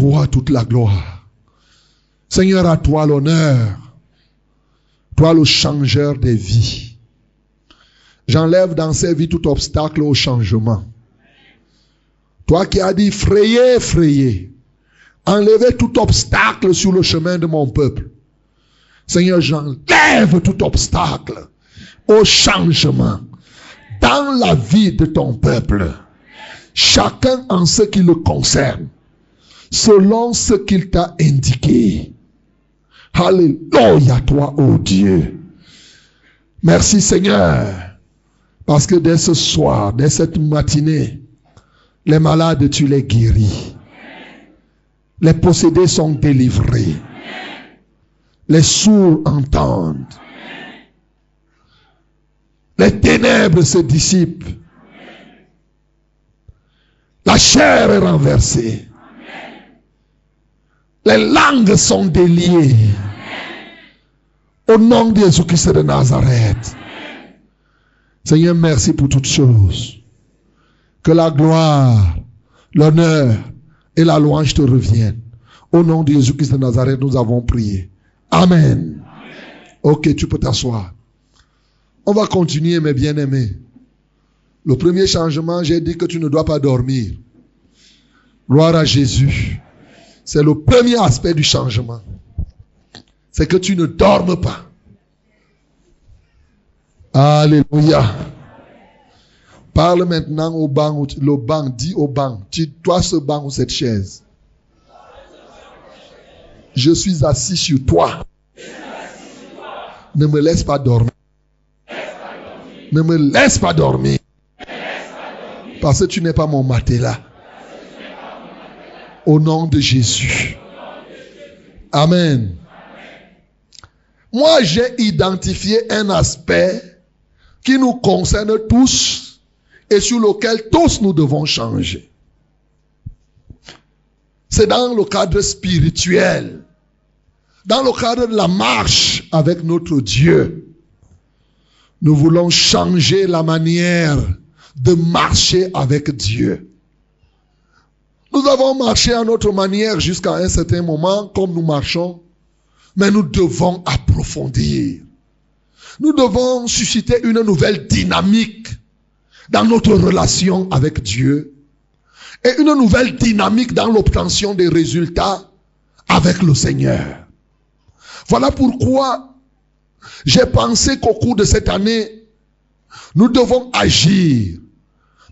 toi toute la gloire. Seigneur, à toi l'honneur. Toi le changeur des vies. J'enlève dans ces vies tout obstacle au changement. Toi qui as dit frayez, frayez. Enlevez tout obstacle sur le chemin de mon peuple. Seigneur, j'enlève tout obstacle au changement dans la vie de ton peuple. Chacun en ce qui le concerne, selon ce qu'il t'a indiqué. Alléluia toi, ô Dieu. Merci Seigneur, parce que dès ce soir, dès cette matinée, les malades, tu les guéris. Les possédés sont délivrés. Les sourds entendent. Les ténèbres se dissipent. La chair est renversée. Les langues sont déliées. Au nom de Jésus-Christ de Nazareth. Seigneur, merci pour toutes choses. Que la gloire, l'honneur et la louange te reviennent. Au nom de Jésus-Christ de Nazareth, nous avons prié. Amen. Ok, tu peux t'asseoir. On va continuer, mes bien-aimés. Le premier changement, j'ai dit que tu ne dois pas dormir. Gloire à Jésus. C'est le premier aspect du changement. C'est que tu ne dormes pas. Alléluia. Parle maintenant au banc, le banc, dis au banc, tu, toi ce banc ou cette chaise. Je suis assis sur toi. Ne me laisse pas dormir. Ne me laisse pas dormir. Parce que tu n'es pas mon matelas. Au nom de Jésus. Amen. Moi, j'ai identifié un aspect qui nous concerne tous et sur lequel tous nous devons changer. C'est dans le cadre spirituel, dans le cadre de la marche avec notre Dieu. Nous voulons changer la manière de marcher avec Dieu. Nous avons marché à notre manière jusqu'à un certain moment, comme nous marchons, mais nous devons approfondir. Nous devons susciter une nouvelle dynamique dans notre relation avec Dieu et une nouvelle dynamique dans l'obtention des résultats avec le Seigneur. Voilà pourquoi j'ai pensé qu'au cours de cette année, nous devons agir.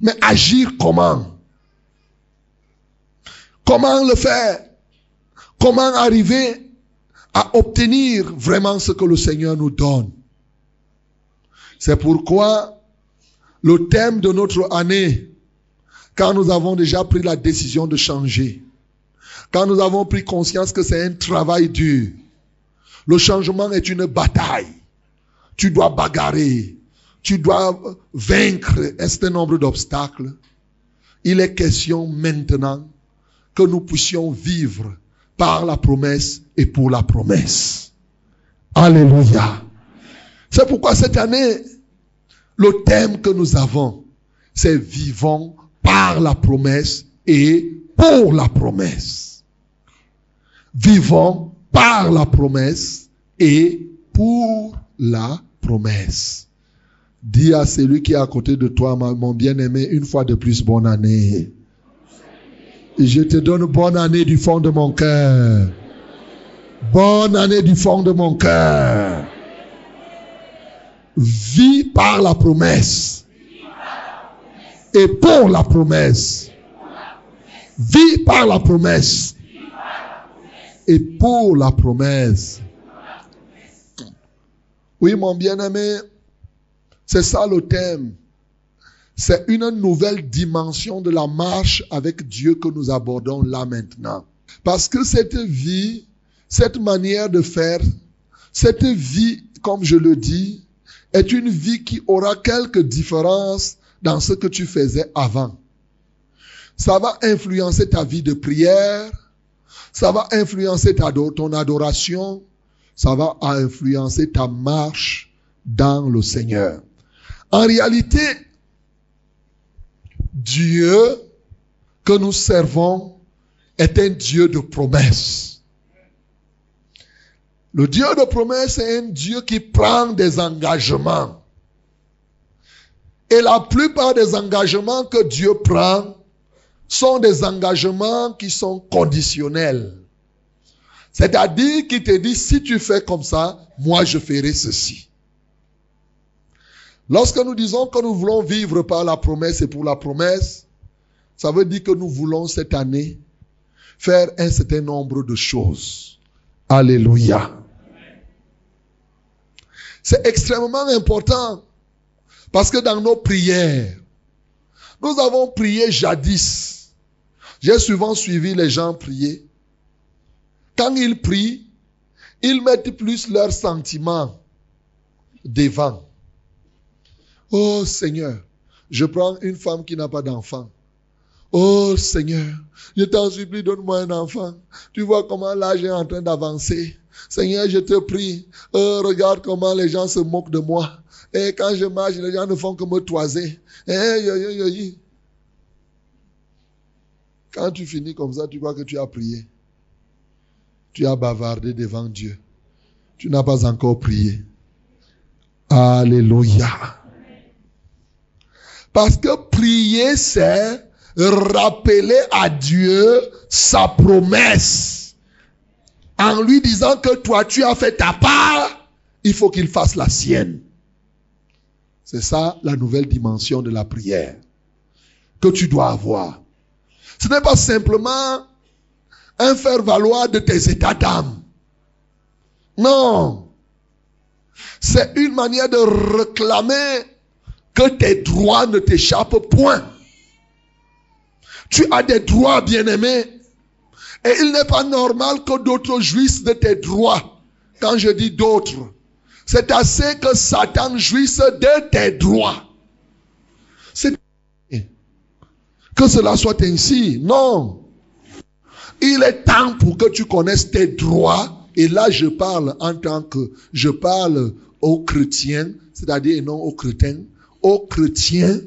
Mais agir comment? Comment le faire? Comment arriver à obtenir vraiment ce que le Seigneur nous donne? C'est pourquoi le thème de notre année, quand nous avons déjà pris la décision de changer, quand nous avons pris conscience que c'est un travail dur, le changement est une bataille. Tu dois bagarrer. Tu dois vaincre un certain nombre d'obstacles. Il est question maintenant que nous puissions vivre par la promesse et pour la promesse. Alléluia. C'est pourquoi cette année, le thème que nous avons, c'est vivons par la promesse et pour la promesse. Vivons par la promesse et pour la promesse. Dis à celui qui est à côté de toi, mon bien-aimé, une fois de plus, bonne année. Je te donne bonne année du fond de mon cœur. Bonne année du fond de mon cœur. Vis par la promesse. Et pour la promesse. Vis par la promesse et pour la promesse. Oui, mon bien-aimé, c'est ça le thème. C'est une nouvelle dimension de la marche avec Dieu que nous abordons là maintenant. Parce que cette vie, cette manière de faire, cette vie, comme je le dis, est une vie qui aura quelques différences dans ce que tu faisais avant. Ça va influencer ta vie de prière, ça va influencer ta, ton adoration. Ça va influencer ta marche dans le Seigneur. En réalité, Dieu que nous servons est un Dieu de promesses. Le Dieu de promesses est un Dieu qui prend des engagements. Et la plupart des engagements que Dieu prend sont des engagements qui sont conditionnels. C'est-à-dire qu'il te dit, si tu fais comme ça, moi je ferai ceci. Lorsque nous disons que nous voulons vivre par la promesse et pour la promesse, ça veut dire que nous voulons cette année faire un certain nombre de choses. Alléluia. C'est extrêmement important parce que dans nos prières, nous avons prié jadis. J'ai souvent suivi les gens prier. Quand ils prient, ils mettent plus leurs sentiments devant. Oh Seigneur, je prends une femme qui n'a pas d'enfant. Oh Seigneur, je t'en supplie, donne-moi un enfant. Tu vois comment l'âge est en train d'avancer. Seigneur, je te prie, oh, regarde comment les gens se moquent de moi. Et quand je marche, les gens ne font que me toiser. Eh, quand tu finis comme ça, tu crois que tu as prié. Tu as bavardé devant Dieu. Tu n'as pas encore prié. Alléluia. Parce que prier, c'est rappeler à Dieu sa promesse. En lui disant que toi, tu as fait ta part, il faut qu'il fasse la sienne. C'est ça la nouvelle dimension de la prière que tu dois avoir. Ce n'est pas simplement un faire-valoir de tes états d'âme. Non. C'est une manière de réclamer que tes droits ne t'échappent point. Tu as des droits, bien-aimés. Et il n'est pas normal que d'autres jouissent de tes droits. Quand je dis d'autres, c'est assez que Satan jouisse de tes droits. C'est que cela soit ainsi. Non. Il est temps pour que tu connaisses tes droits. Et là, je parle en tant que, je parle aux chrétiens, c'est-à-dire non aux chrétiens, aux chrétiens,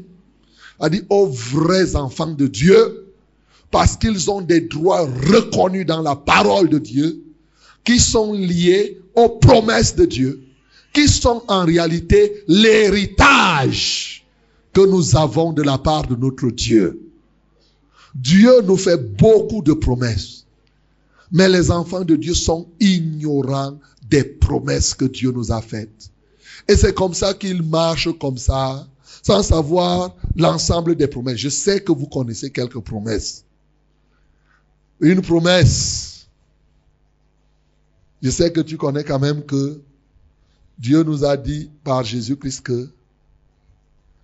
c'est-à-dire aux vrais enfants de Dieu, parce qu'ils ont des droits reconnus dans la parole de Dieu, qui sont liés aux promesses de Dieu, qui sont en réalité l'héritage que nous avons de la part de notre Dieu. Dieu nous fait beaucoup de promesses. Mais les enfants de Dieu sont ignorants des promesses que Dieu nous a faites. Et c'est comme ça qu'ils marchent comme ça, sans savoir l'ensemble des promesses. Je sais que vous connaissez quelques promesses. Une promesse. Je sais que tu connais quand même que Dieu nous a dit par Jésus-Christ que,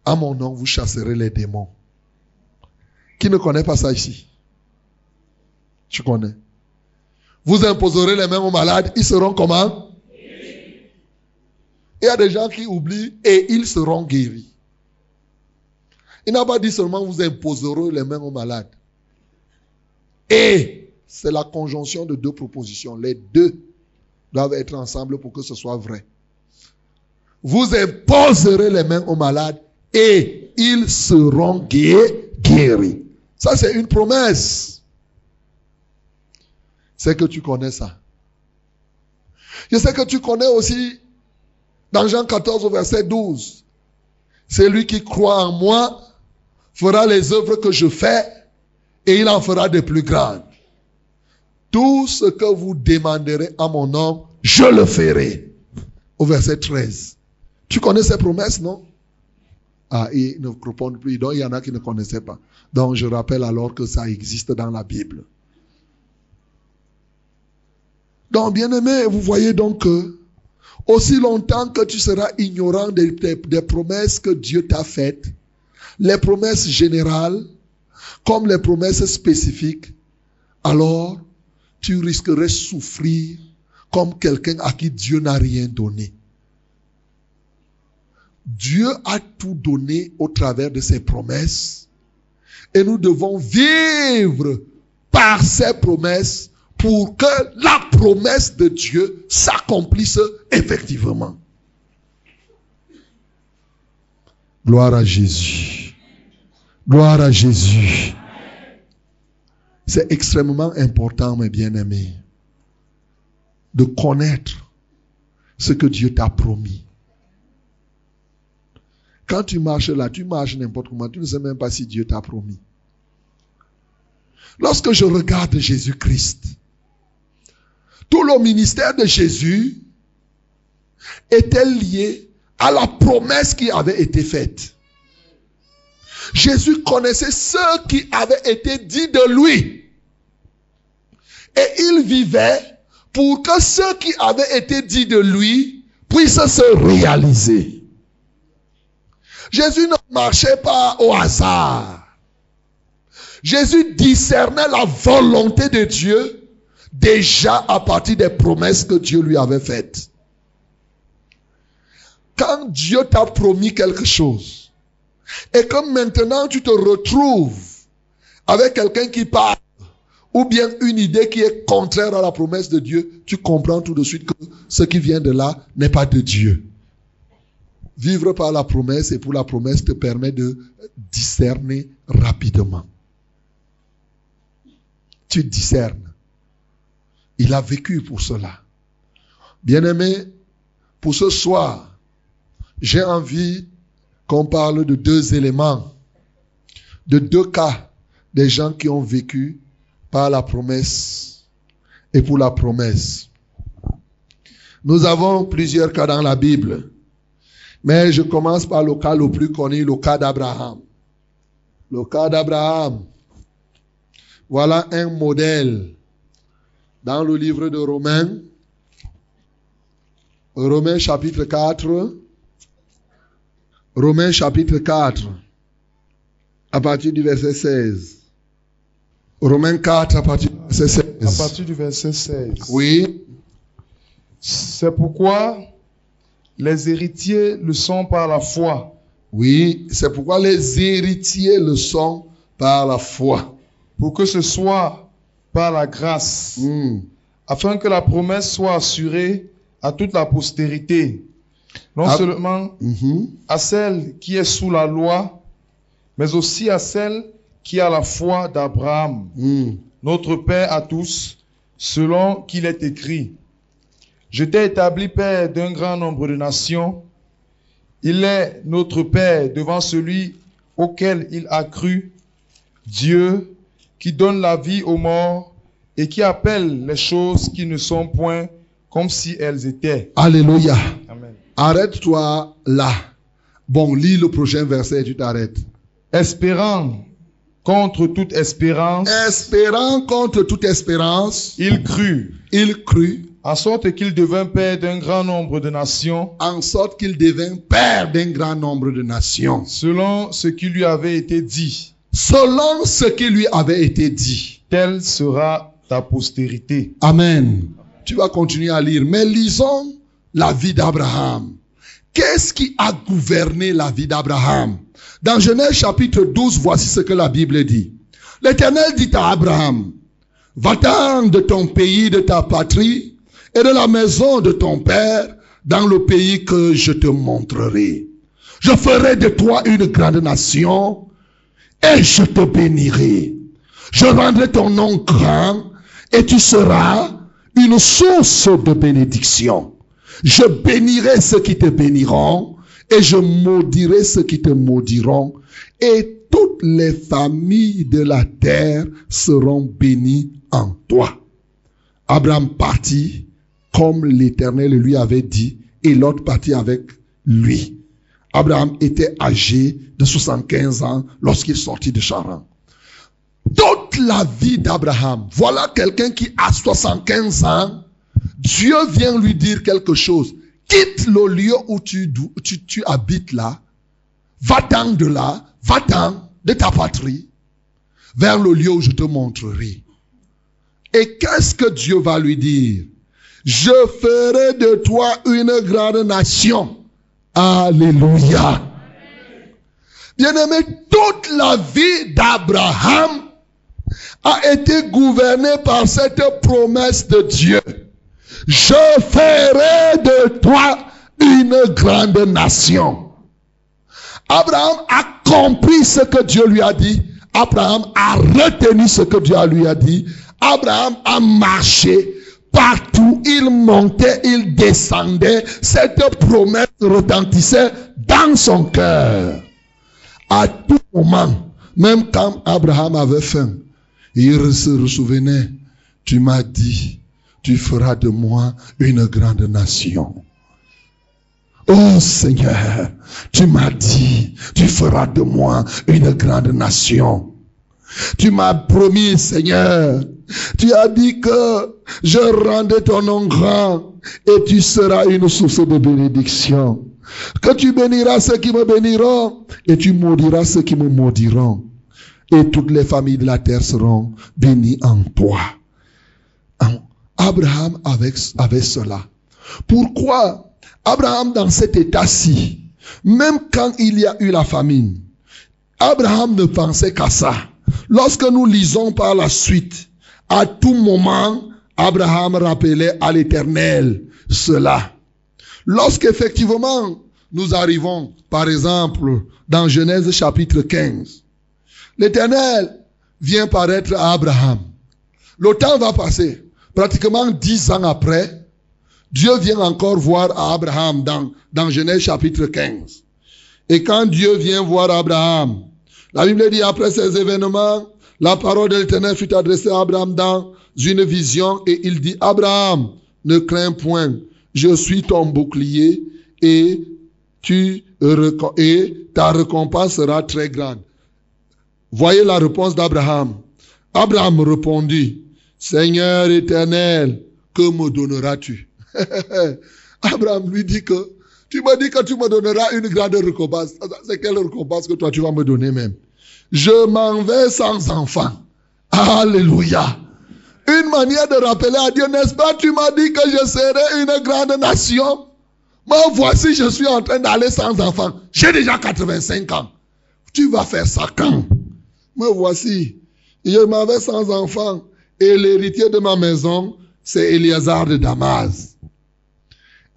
à mon nom, vous chasserez les démons. Qui ne connaît pas ça ici? Tu connais. Vous imposerez les mains aux malades, ils seront comment? Il y a des gens qui oublient et ils seront guéris. Il n'a pas dit seulement vous imposerez les mains aux malades. Et c'est la conjonction de deux propositions. Les deux doivent être ensemble pour que ce soit vrai. Vous imposerez les mains aux malades et ils seront guéris. Ça, c'est une promesse. C'est que tu connais ça. Je sais que tu connais aussi dans Jean 14 au verset 12. Celui qui croit en moi fera les œuvres que je fais et il en fera de plus grandes. Tout ce que vous demanderez à mon nom, je le ferai. Au verset 13. Tu connais ces promesses, non? Ah, ils ne répondent plus. Donc, il y en a qui ne connaissaient pas. Donc, je rappelle alors que ça existe dans la Bible. Donc, bien aimé, vous voyez donc que aussi longtemps que tu seras ignorant des, promesses que Dieu t'a faites, les promesses générales comme les promesses spécifiques, alors tu risquerais souffrir comme quelqu'un à qui Dieu n'a rien donné. Dieu a tout donné au travers de ses promesses. Et nous devons vivre par ses promesses pour que la promesse de Dieu s'accomplisse effectivement. Gloire à Jésus. Gloire à Jésus. C'est extrêmement important, mes bien-aimés, de connaître ce que Dieu t'a promis. Quand tu marches là, tu marches n'importe comment, tu ne sais même pas si Dieu t'a promis. Lorsque je regarde Jésus-Christ, tout le ministère de Jésus était lié à la promesse qui avait été faite. Jésus connaissait ce qui avait été dit de lui. Et il vivait pour que ce qui avait été dit de lui puisse se réaliser. Jésus ne marchait pas au hasard. Jésus discernait la volonté de Dieu déjà à partir des promesses que Dieu lui avait faites. Quand Dieu t'a promis quelque chose, et que maintenant tu te retrouves avec quelqu'un qui parle, ou bien une idée qui est contraire à la promesse de Dieu, tu comprends tout de suite que ce qui vient de là n'est pas de Dieu. Vivre par la promesse et pour la promesse te permet de discerner rapidement. Tu discernes. Il a vécu pour cela. Bien-aimé, pour ce soir, j'ai envie qu'on parle de deux éléments, de deux cas des gens qui ont vécu par la promesse et pour la promesse. Nous avons plusieurs cas dans la Bible, mais je commence par le cas le plus connu, le cas d'Abraham. Le cas d'Abraham. Voilà un modèle dans le livre de Romains. Romains chapitre 4. Romains chapitre 4, à partir du verset 16. Romains 4 à partir du verset 16. À partir du verset 16. Oui. C'est pourquoi les héritiers le sont par la foi. Oui, c'est pourquoi les héritiers le sont par la foi. Pour que ce soit par la grâce. Hmm. Afin que la promesse soit assurée à toute la postérité. Non Ah. seulement Mhm. à celle qui est sous la loi, mais aussi à celle qui a la foi d'Abraham, Hmm. notre Père à tous, selon qu'il est écrit. Je t'ai établi Père d'un grand nombre de nations. Il est notre Père devant celui auquel il a cru, Dieu qui donne la vie aux morts et qui appelle les choses qui ne sont point comme si elles étaient. Alléluia. Arrête-toi là. Bon, lis le prochain verset et tu t'arrêtes. Espérant contre toute espérance, Espérant contre toute espérance, il crut, il crut en sorte qu'il devint Père d'un grand nombre de nations, en sorte qu'il devint père d'un grand nombre de nations. selon ce qui lui avait été dit. Selon ce qui lui avait été dit. Telle sera ta postérité. Amen. Tu vas continuer à lire. Mais lisons la vie d'Abraham. Qu'est-ce qui a gouverné la vie d'Abraham? Dans Genèse chapitre 12, voici ce que la Bible dit. L'Éternel dit à Abraham, va-t'en de ton pays, de ta patrie et de la maison de ton père dans le pays que je te montrerai. Je ferai de toi une grande nation et je te bénirai. Je rendrai ton nom grand et tu seras une source de bénédiction. Je bénirai ceux qui te béniront et je maudirai ceux qui te maudiront et toutes les familles de la terre seront bénies en toi. Abraham partit comme l'Éternel lui avait dit et l'autre partit avec lui. Abraham était âgé de 75 ans lorsqu'il sortit de Charan. Toute la vie d'Abraham, voilà quelqu'un qui a 75 ans, Dieu vient lui dire quelque chose. Quitte le lieu où tu, habites là, va-t'en de là, va-t'en de ta patrie, vers le lieu où je te montrerai. Et qu'est-ce que Dieu va lui dire? Je ferai de toi une grande nation. Alléluia. Bien-aimé, toute la vie d'Abraham a été gouvernée par cette promesse de Dieu. Je ferai de toi une grande nation. Abraham a compris ce que Dieu lui a dit Abraham a retenu ce que Dieu lui a dit. Abraham a marché partout. Il montait, il descendait. Cette promesse retentissait dans son cœur. À tout moment, même quand Abraham avait faim, il se souvenait, tu m'as dit, tu feras de moi une grande nation. Oh Seigneur, tu m'as dit, tu feras de moi une grande nation. Tu m'as promis, Seigneur, tu as dit que je rendais ton nom grand et tu seras une source de bénédiction. Que tu béniras ceux qui me béniront et tu maudiras ceux qui me maudiront. Et toutes les familles de la terre seront bénies en toi. Abraham avait cela. Pourquoi Abraham dans cet état-ci, même quand il y a eu la famine, Abraham ne pensait qu'à ça. Lorsque nous lisons par la suite, à tout moment, Abraham rappelait à l'Éternel cela. Lorsqu'effectivement, nous arrivons, par exemple, dans Genèse chapitre 15, l'Éternel vient paraître à Abraham. Le temps va passer. Pratiquement dix ans après, Dieu vient encore voir Abraham dans, dans Genèse chapitre 15. Et quand Dieu vient voir Abraham, la Bible dit après ces événements, la parole de l'Éternel fut adressée à Abraham dans une vision et il dit, Abraham, ne crains point, je suis ton bouclier et ta récompense sera très grande. Voyez la réponse d'Abraham. Abraham répondit, Seigneur éternel, que me donneras-tu? Abraham lui dit que tu m'as dit que tu me donneras une grande récompense. C'est quelle récompense que toi tu vas me donner même? Je m'en vais sans enfant. Alléluia. Une manière de rappeler à Dieu, n'est-ce pas Tu m'as dit que je serai une grande nation. Moi, voici, je suis en train d'aller sans enfant. J'ai déjà 85 ans. Tu vas faire ça quand? Me voici. Je m'en vais sans enfant. Et l'héritier de ma maison, c'est Eliazar de Damas.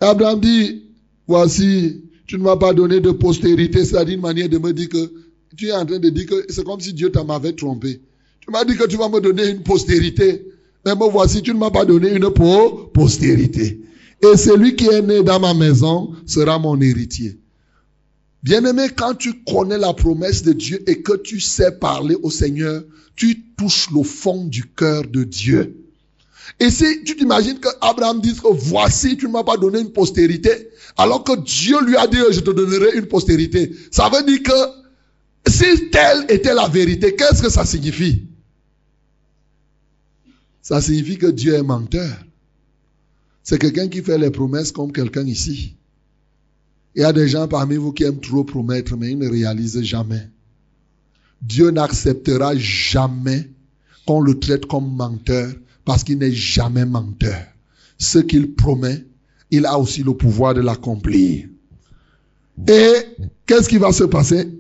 Abraham dit, voici, tu ne m'as pas donné de postérité, c'est-à-dire une manière de me dire que tu es en train de dire que c'est comme si Dieu m'avait trompé. Tu m'as dit que tu vas me donner une postérité. Mais moi, voici, tu ne m'as pas donné une postérité. Et celui qui est né dans ma maison sera mon héritier. Bien-aimé, quand tu connais la promesse de Dieu et que tu sais parler au Seigneur, tu touches le fond du cœur de Dieu. Et si tu t'imagines qu'Abraham dise que voici, tu ne m'as pas donné une postérité, alors que Dieu lui a dit, je te donnerai une postérité. Ça veut dire que si telle était la vérité, qu'est-ce que ça signifie? Ça signifie que Dieu est menteur. C'est quelqu'un qui fait les promesses comme quelqu'un ici. Il y a des gens parmi vous qui aiment trop promettre, mais ils ne réalisent jamais. Dieu n'acceptera jamais qu'on le traite comme menteur parce qu'il n'est jamais menteur. Ce qu'il promet, il a aussi le pouvoir de l'accomplir. Et qu'est-ce qui va se passer?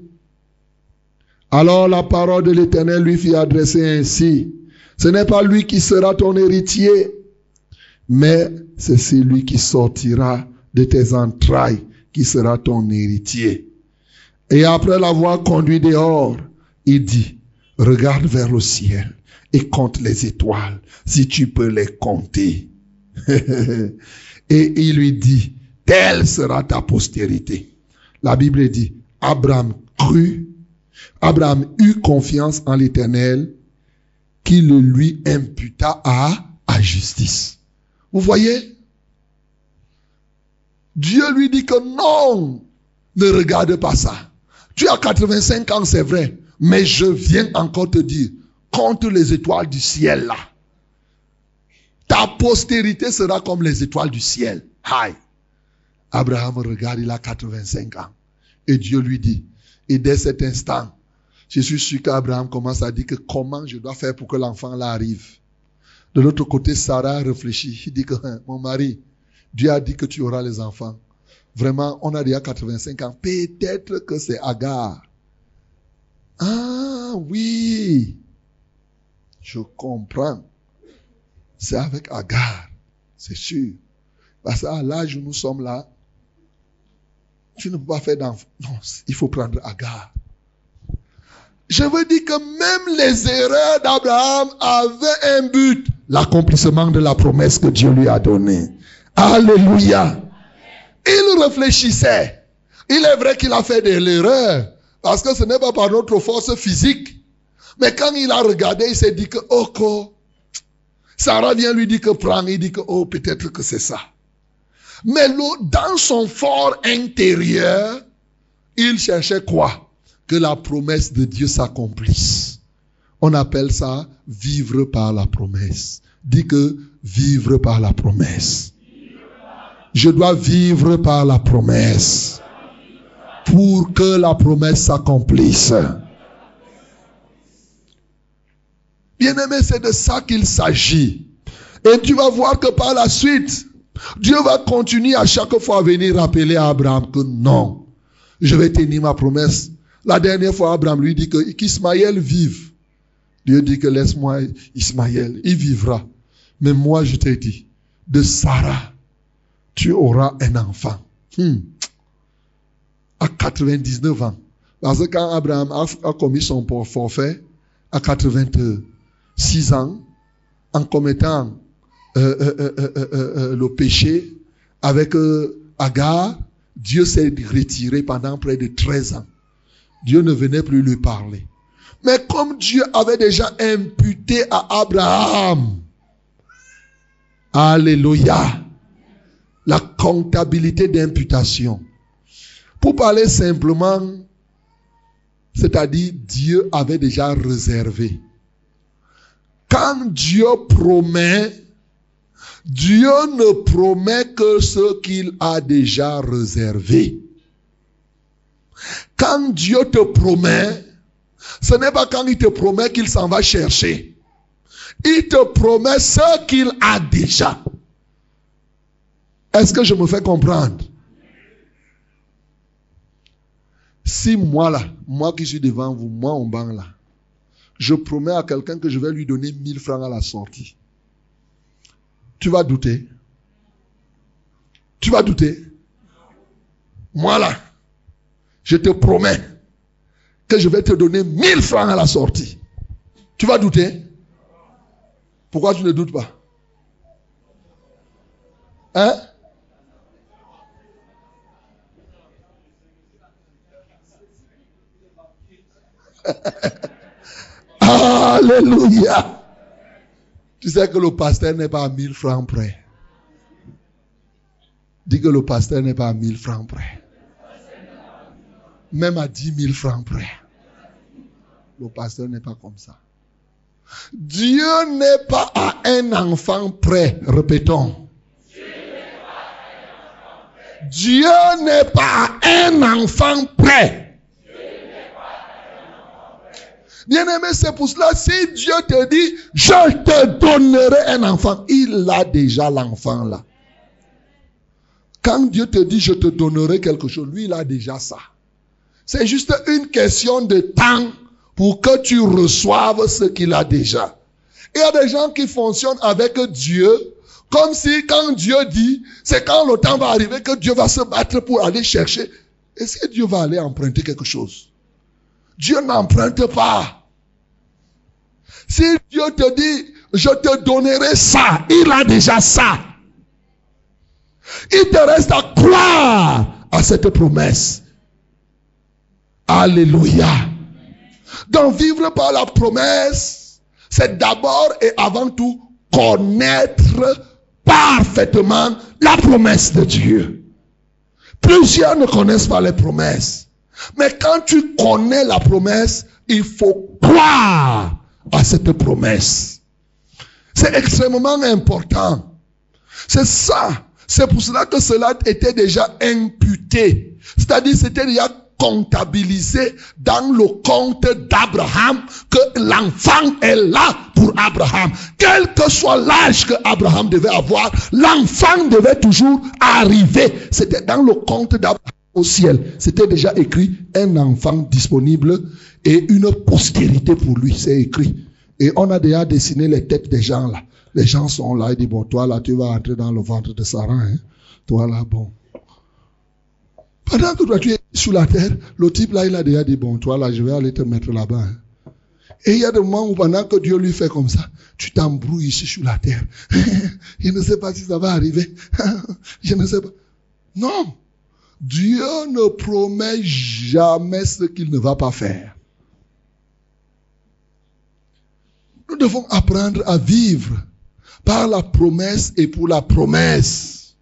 Alors la parole de l'Éternel lui fit adresser ainsi. Ce n'est pas lui qui sera ton héritier, mais c'est celui qui sortira de tes entrailles qui sera ton héritier. Et après l'avoir conduit dehors, il dit, regarde vers le ciel et compte les étoiles, si tu peux les compter. et il lui dit, telle sera ta postérité. La Bible dit, Abraham crut, Abraham eut confiance en l'Éternel, qui le lui imputa à, à justice. Vous voyez? Dieu lui dit que non, ne regarde pas ça. Tu as 85 ans, c'est vrai, mais je viens encore te dire, compte les étoiles du ciel là. Ta postérité sera comme les étoiles du ciel. Aïe. Abraham regarde, il a 85 ans. Et Dieu lui dit, et dès cet instant, je suis sûr qu'Abraham commence à dire que comment je dois faire pour que l'enfant là arrive. De l'autre côté, Sarah réfléchit. Il dit que mon mari, Dieu a dit que tu auras les enfants. Vraiment, on a déjà 85 ans. Peut-être que c'est Agar. Ah oui, je comprends. C'est avec Agar, c'est sûr. Parce qu'à l'âge où nous sommes là, tu ne peux pas faire d'enfant. Il faut prendre Agar. Je veux dire que même les erreurs d'Abraham avaient un but, l'accomplissement de la promesse que Dieu lui a donnée. Alléluia. Il réfléchissait. Il est vrai qu'il a fait de l'erreur, parce que ce n'est pas par notre force physique. Mais quand il a regardé, il s'est dit que, oh. Sarah vient lui dire que prends, il dit que, oh, peut-être que c'est ça. Mais dans son fort intérieur, il cherchait quoi? Que la promesse de Dieu s'accomplisse. On appelle ça vivre par la promesse. Dis que vivre par la promesse. Je dois vivre par la promesse pour que la promesse s'accomplisse. Bien-aimé, c'est de ça qu'il s'agit. Et tu vas voir que par la suite, Dieu va continuer à chaque fois venir rappeler à Abraham que non, je vais tenir ma promesse. La dernière fois, Abraham lui dit que qu'Ismaël vive. Dieu dit que laisse-moi Ismaël, il vivra. Mais moi, je t'ai dit, de Sarah, tu auras un enfant. Hmm. À 99 ans. Parce que quand Abraham a, commis son forfait, à 86 ans, en commettant le péché avec Agar, Dieu s'est retiré pendant près de 13 ans. Dieu ne venait plus lui parler. Mais comme Dieu avait déjà imputé à Abraham, Alléluia, la comptabilité d'imputation. Pour parler simplement, c'est-à-dire Dieu avait déjà réservé. Quand Dieu promet, Dieu ne promet que ce qu'il a déjà réservé. Quand Dieu te promet, ce n'est pas quand il te promet qu'il s'en va chercher. Il te promet ce qu'il a déjà. Est-ce que je me fais comprendre? Si moi là, moi qui suis devant vous, moi en banc là, je promets à quelqu'un que je vais lui donner 1000 francs à la sortie tu vas douter. Tu vas douter. Moi là, je te promets que je vais te donner 1000 francs à la sortie. Tu vas douter? Pourquoi tu ne doutes pas? Hein? Alléluia. Tu sais que le pasteur n'est pas à 1000 francs près. Dis que le pasteur n'est pas à 1000 francs près. Même à 10 000 francs près. Le pasteur n'est pas comme ça. Dieu n'est pas à un enfant près. Répétons. Dieu n'est pas à un enfant près. Bien-aimé, c'est pour cela, si Dieu te dit, je te donnerai un enfant, il a déjà l'enfant là. Quand Dieu te dit, je te donnerai quelque chose, lui, il a déjà ça. C'est juste une question de temps pour que tu reçoives ce qu'il a déjà. Il y a des gens qui fonctionnent avec Dieu comme si quand Dieu dit, c'est quand le temps va arriver que Dieu va se battre pour aller chercher. Est-ce que Dieu va aller emprunter quelque chose? Dieu n'emprunte pas. Si Dieu te dit, je te donnerai ça, il a déjà ça. Il te reste à croire à cette promesse. Alléluia. Donc vivre par la promesse, c'est d'abord et avant tout connaître parfaitement la promesse de Dieu. Plusieurs ne connaissent pas les promesses. Mais quand tu connais la promesse, il faut croire à cette promesse. C'est extrêmement important. C'est ça. C'est pour cela que cela était déjà imputé. C'est-à-dire, c'était déjà comptabilisé dans le compte d'Abraham que l'enfant est là pour Abraham. Quel que soit l'âge que Abraham devait avoir, l'enfant devait toujours arriver. C'était dans le compte d'Abraham au ciel. C'était déjà écrit un enfant disponible et une postérité pour lui. C'est écrit. Et on a déjà dessiné les têtes des gens là. Les gens sont là. et disent, bon, toi là, tu vas entrer dans le ventre de Sarah. Hein? Toi là, bon. Pendant que toi tu es sur la terre, le type là, il a déjà dit, bon, toi là, je vais aller te mettre là-bas. Hein. Et il y a des moments où pendant que Dieu lui fait comme ça, tu t'embrouilles ici sur la terre. Je ne sais pas si ça va arriver. Je ne sais pas. Non. Dieu ne promet jamais ce qu'il ne va pas faire. Nous devons apprendre à vivre par la promesse et pour la promesse.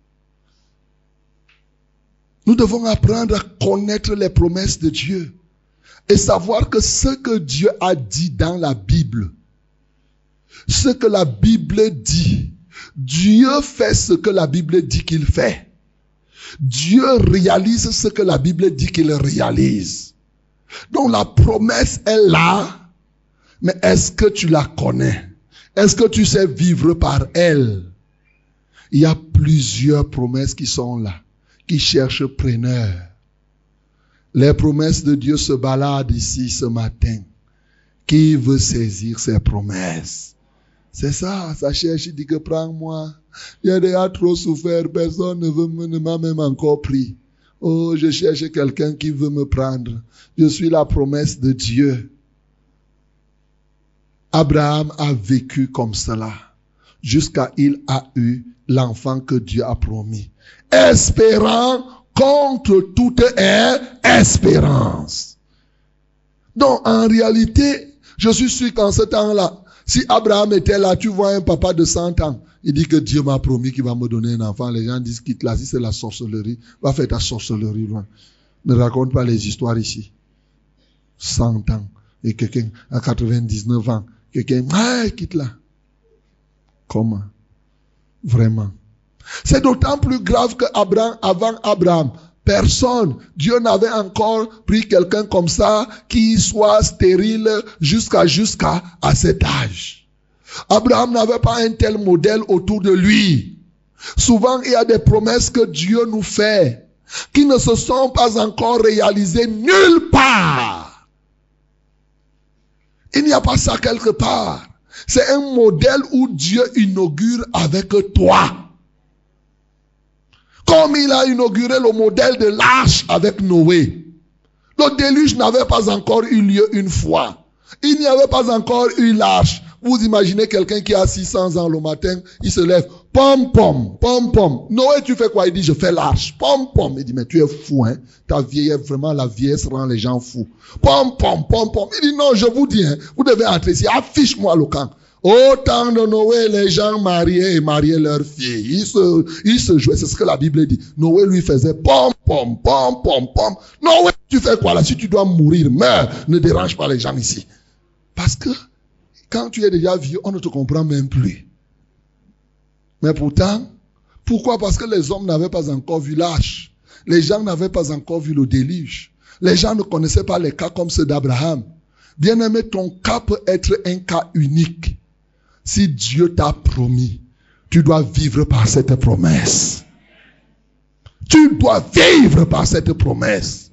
Nous devons apprendre à connaître les promesses de Dieu et savoir que ce que Dieu a dit dans la Bible, ce que la Bible dit, Dieu fait ce que la Bible dit qu'il fait. Dieu réalise ce que la Bible dit qu'il réalise. Donc la promesse est là, mais est-ce que tu la connais? Est-ce que tu sais vivre par elle? Il y a plusieurs promesses qui sont là, qui cherchent preneur. Les promesses de Dieu se baladent ici ce matin. Qui veut saisir ces promesses? C'est ça, ça cherche, il dit que prends-moi. J'ai déjà trop souffert, personne ne, veut, ne m'a même encore pris. Oh, je cherche quelqu'un qui veut me prendre. Je suis la promesse de Dieu. Abraham a vécu comme cela jusqu'à il a eu l'enfant que Dieu a promis. Espérant contre toute espérance. Donc en réalité, je suis sûr qu'en ce temps-là, si Abraham était là, tu vois un papa de 100 ans, il dit que Dieu m'a promis qu'il va me donner un enfant. Les gens disent quitte là, si c'est la sorcellerie, va faire ta sorcellerie loin. Ne raconte pas les histoires ici. 100 ans. Et quelqu'un à 99 ans, quelqu'un, ah, quitte là. Comment? Vraiment. C'est d'autant plus grave que Abraham, avant Abraham, personne, Dieu n'avait encore pris quelqu'un comme ça qui soit stérile jusqu'à jusqu'à cet âge. Abraham n'avait pas un tel modèle autour de lui. Souvent, il y a des promesses que Dieu nous fait qui ne se sont pas encore réalisées nulle part. Il n'y a pas ça quelque part. C'est un modèle où Dieu inaugure avec toi. Comme il a inauguré le modèle de l'arche avec Noé. Le déluge n'avait pas encore eu lieu une fois. Il n'y avait pas encore eu l'arche. Vous imaginez quelqu'un qui a 600 ans le matin, il se lève, pom pom, pom pom. Noé, tu fais quoi? Il dit, je fais l'arche. Pom pom. Il dit, mais tu es fou, hein. Ta vieillesse, vraiment, la vieillesse rend les gens fous. Pom pom, pom pom. Il dit, non, je vous dis, hein, vous devez entrer ici. Affiche-moi le camp. Au temps de Noé, les gens mariaient et mariaient leurs filles. Ils se, ils se jouaient, c'est ce que la Bible dit. Noé lui faisait pom, pom, pom, pom, pom. Noé, tu fais quoi là? Si tu dois mourir, meurs. Ne dérange pas les gens ici. Parce que quand tu es déjà vieux, on ne te comprend même plus. Mais pourtant, pourquoi? Parce que les hommes n'avaient pas encore vu l'âge. Les gens n'avaient pas encore vu le déluge. Les gens ne connaissaient pas les cas comme ceux d'Abraham. Bien-aimé, ton cas peut être un cas unique. Si Dieu t'a promis, tu dois vivre par cette promesse. Tu dois vivre par cette promesse.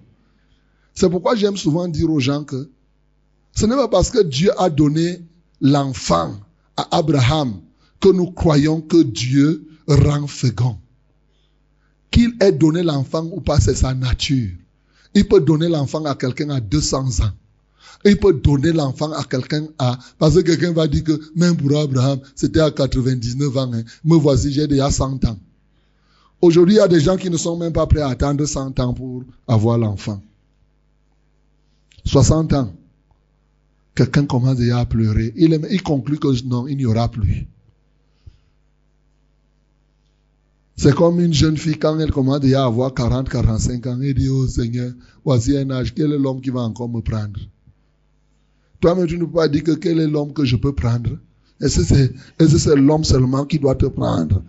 C'est pourquoi j'aime souvent dire aux gens que ce n'est pas parce que Dieu a donné l'enfant à Abraham que nous croyons que Dieu rend fécond. Qu'il ait donné l'enfant ou pas, c'est sa nature. Il peut donner l'enfant à quelqu'un à 200 ans. Il peut donner l'enfant à quelqu'un à... Parce que quelqu'un va dire que même pour Abraham, c'était à 99 ans. Hein. Me voici, j'ai déjà 100 ans. Aujourd'hui, il y a des gens qui ne sont même pas prêts à attendre 100 ans pour avoir l'enfant. 60 ans. Quelqu'un commence déjà à pleurer. Il, il conclut que non, il n'y aura plus. C'est comme une jeune fille quand elle commence déjà à avoir 40, 45 ans. Elle dit, oh Seigneur, voici un âge, quel est l'homme qui va encore me prendre? Toi-même, tu ne peux pas dire que quel est l'homme que je peux prendre. Est-ce que c'est l'homme seulement qui doit te prendre?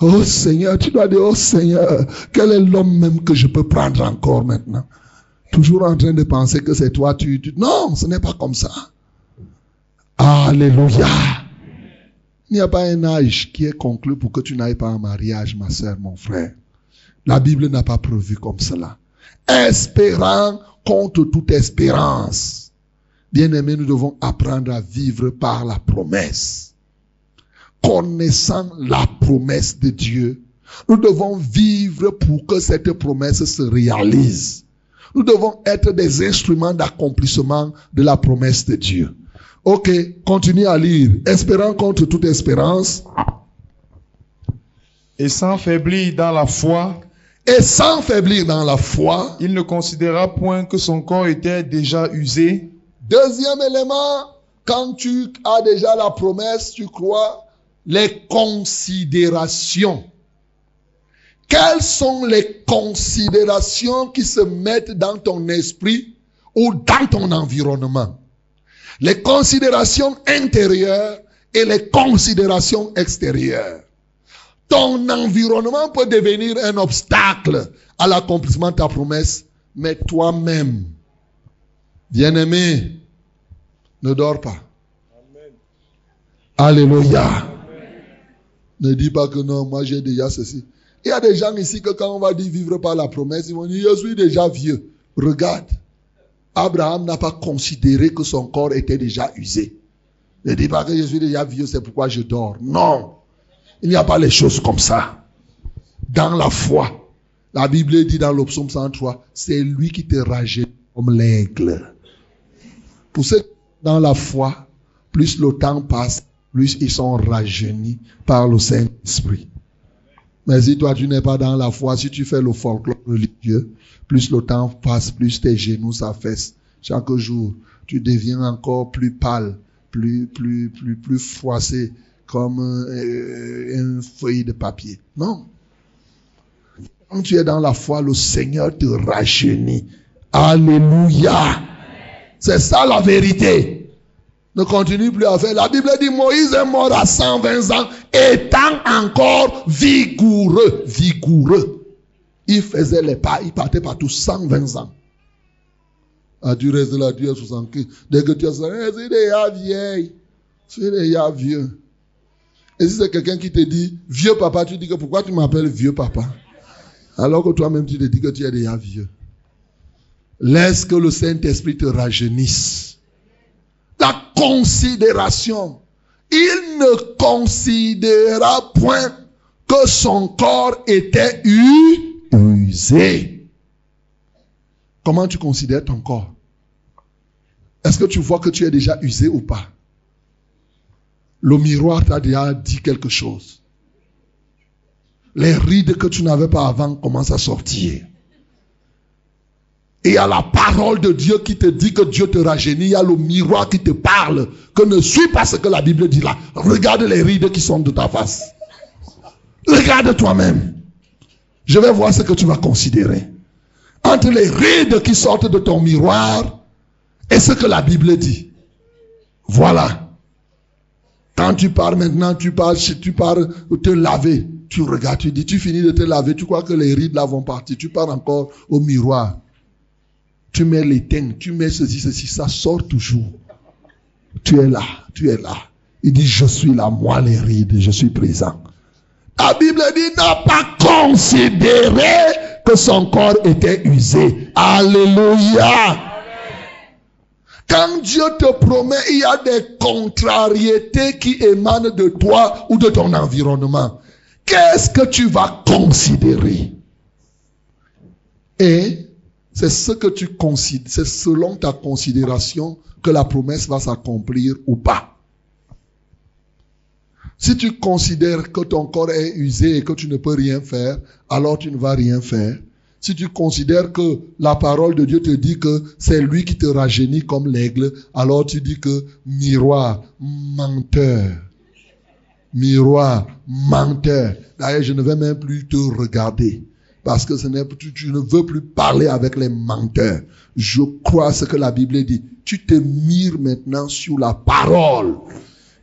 Oh Seigneur, tu dois dire, oh Seigneur, quel est l'homme même que je peux prendre encore maintenant? Toujours en train de penser que c'est toi, tu, tu... Non, ce n'est pas comme ça. Alléluia. Il n'y a pas un âge qui est conclu pour que tu n'ailles pas en mariage, ma soeur, mon frère. La Bible n'a pas prévu comme cela. Espérant contre toute espérance. Bien-aimés, nous devons apprendre à vivre par la promesse. Connaissant la promesse de Dieu, nous devons vivre pour que cette promesse se réalise. Nous devons être des instruments d'accomplissement de la promesse de Dieu. Ok, continue à lire. Espérant contre toute espérance. Et sans faiblir dans la foi, Et sans faiblir dans la foi. il ne considéra point que son corps était déjà usé Deuxième élément, quand tu as déjà la promesse, tu crois, les considérations. Quelles sont les considérations qui se mettent dans ton esprit ou dans ton environnement? Les considérations intérieures et les considérations extérieures. Ton environnement peut devenir un obstacle à l'accomplissement de ta promesse, mais toi-même, bien-aimé, ne dors pas. Alléluia. Ne dis pas que non, moi j'ai déjà ceci. Il y a des gens ici que quand on va dire vivre par la promesse, ils vont dire, je suis déjà vieux. Regarde, Abraham n'a pas considéré que son corps était déjà usé. Ne dis pas que je suis déjà vieux, c'est pourquoi je dors. Non, il n'y a pas les choses comme ça. Dans la foi, la Bible dit dans le psaume 103, c'est lui qui te rajeunit comme l'aigle. Pour ceux dans la foi, plus le temps passe, plus ils sont rajeunis par le Saint-Esprit. Mais si toi tu n'es pas dans la foi, si tu fais le folklore religieux, plus le temps passe, plus tes genoux s'affaissent. Chaque jour, tu deviens encore plus pâle, plus, plus, plus, plus froissé, comme euh, une feuille de papier. Non. Quand tu es dans la foi, le Seigneur te rajeunit. Alléluia. C'est ça la vérité. Ne continue plus à faire. La Bible dit Moïse est mort à 120 ans, étant encore vigoureux. Vigoureux. Il faisait les pas, il partait partout 120 ans. Tu restes là, tu es 75. Dès que tu 75, c'est déjà vieille. C'est déjà vieux. Et si c'est quelqu'un qui te dit vieux papa, tu dis que pourquoi tu m'appelles vieux papa? Alors que toi-même tu te dis que tu es déjà vieux. Laisse que le Saint-Esprit te rajeunisse. La considération. Il ne considéra point que son corps était usé. Comment tu considères ton corps? Est-ce que tu vois que tu es déjà usé ou pas? Le miroir t'a déjà dit quelque chose. Les rides que tu n'avais pas avant commencent à sortir. Et il y a la parole de Dieu qui te dit que Dieu te rajeunit. Il y a le miroir qui te parle. Que ne suis pas ce que la Bible dit là. Regarde les rides qui sont de ta face. Regarde toi-même. Je vais voir ce que tu vas considérer. Entre les rides qui sortent de ton miroir et ce que la Bible dit. Voilà. Quand tu pars maintenant, tu pars, tu pars te laver. Tu regardes, tu dis, tu finis de te laver, tu crois que les rides là vont partir. Tu pars encore au miroir tu mets l'éteint, tu mets ceci, ceci, ça sort toujours. Tu es là, tu es là. Il dit, je suis là, moi les rides, je suis présent. La Bible dit, n'a pas considéré que son corps était usé. Alléluia. Quand Dieu te promet, il y a des contrariétés qui émanent de toi ou de ton environnement. Qu'est-ce que tu vas considérer? Et c'est ce que tu considères, c'est selon ta considération que la promesse va s'accomplir ou pas. Si tu considères que ton corps est usé et que tu ne peux rien faire, alors tu ne vas rien faire. Si tu considères que la parole de Dieu te dit que c'est lui qui te rajeunit comme l'aigle, alors tu dis que miroir, menteur. Miroir, menteur. D'ailleurs, je ne vais même plus te regarder. Parce que ce tu, tu, ne veux plus parler avec les menteurs. Je crois ce que la Bible dit. Tu te mires maintenant sur la parole.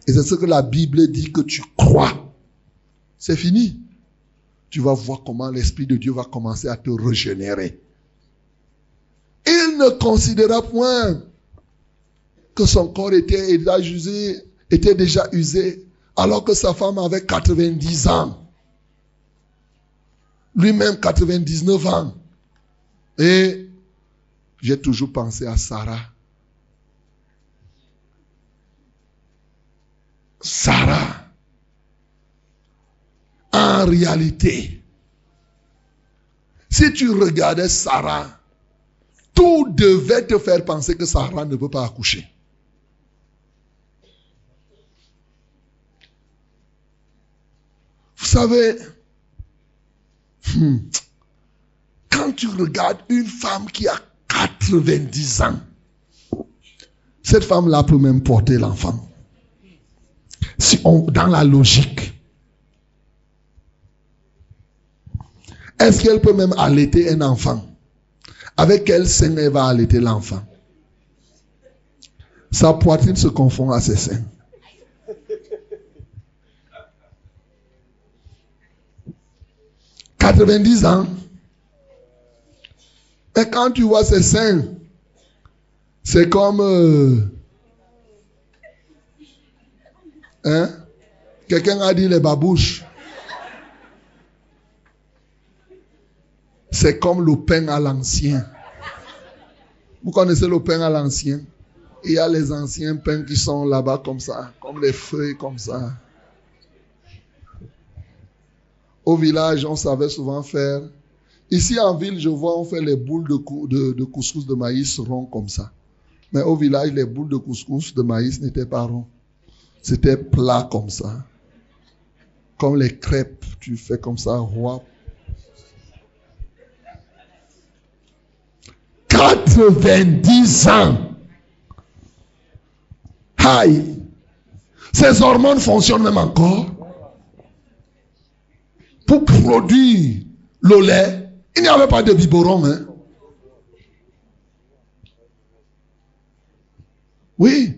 Et c'est ce que la Bible dit que tu crois. C'est fini. Tu vas voir comment l'Esprit de Dieu va commencer à te régénérer. Il ne considéra point que son corps était déjà usé, était déjà usé, alors que sa femme avait 90 ans lui-même 99 ans. Et j'ai toujours pensé à Sarah. Sarah, en réalité, si tu regardais Sarah, tout devait te faire penser que Sarah ne peut pas accoucher. Vous savez, hmm, quand tu regardes une femme qui a 90 ans, cette femme-là peut même porter l'enfant. Si on, dans la logique. Est-ce qu'elle peut même allaiter un enfant? Avec quel sein elle va allaiter l'enfant? Sa poitrine se confond à ses seins. « 90 ans. Et quand tu vois ses seins, c'est comme... euh, hein? Quelqu'un a dit les babouches. C'est comme le pain à l'ancien. Vous connaissez le pain à l'ancien? Il y a les anciens pains qui sont là-bas comme ça, comme les feuilles comme ça. Au village, on savait souvent faire. Ici en ville, je vois, on fait les boules de, cou- de, de couscous de maïs ronds comme ça. Mais au village, les boules de couscous de maïs n'étaient pas ronds. C'était plat comme ça. Comme les crêpes, tu fais comme ça, roi. 90 ans. Aïe. Ces hormones fonctionnent même encore. Pour produire le lait, il n'y avait pas de biberon. Hein? Oui.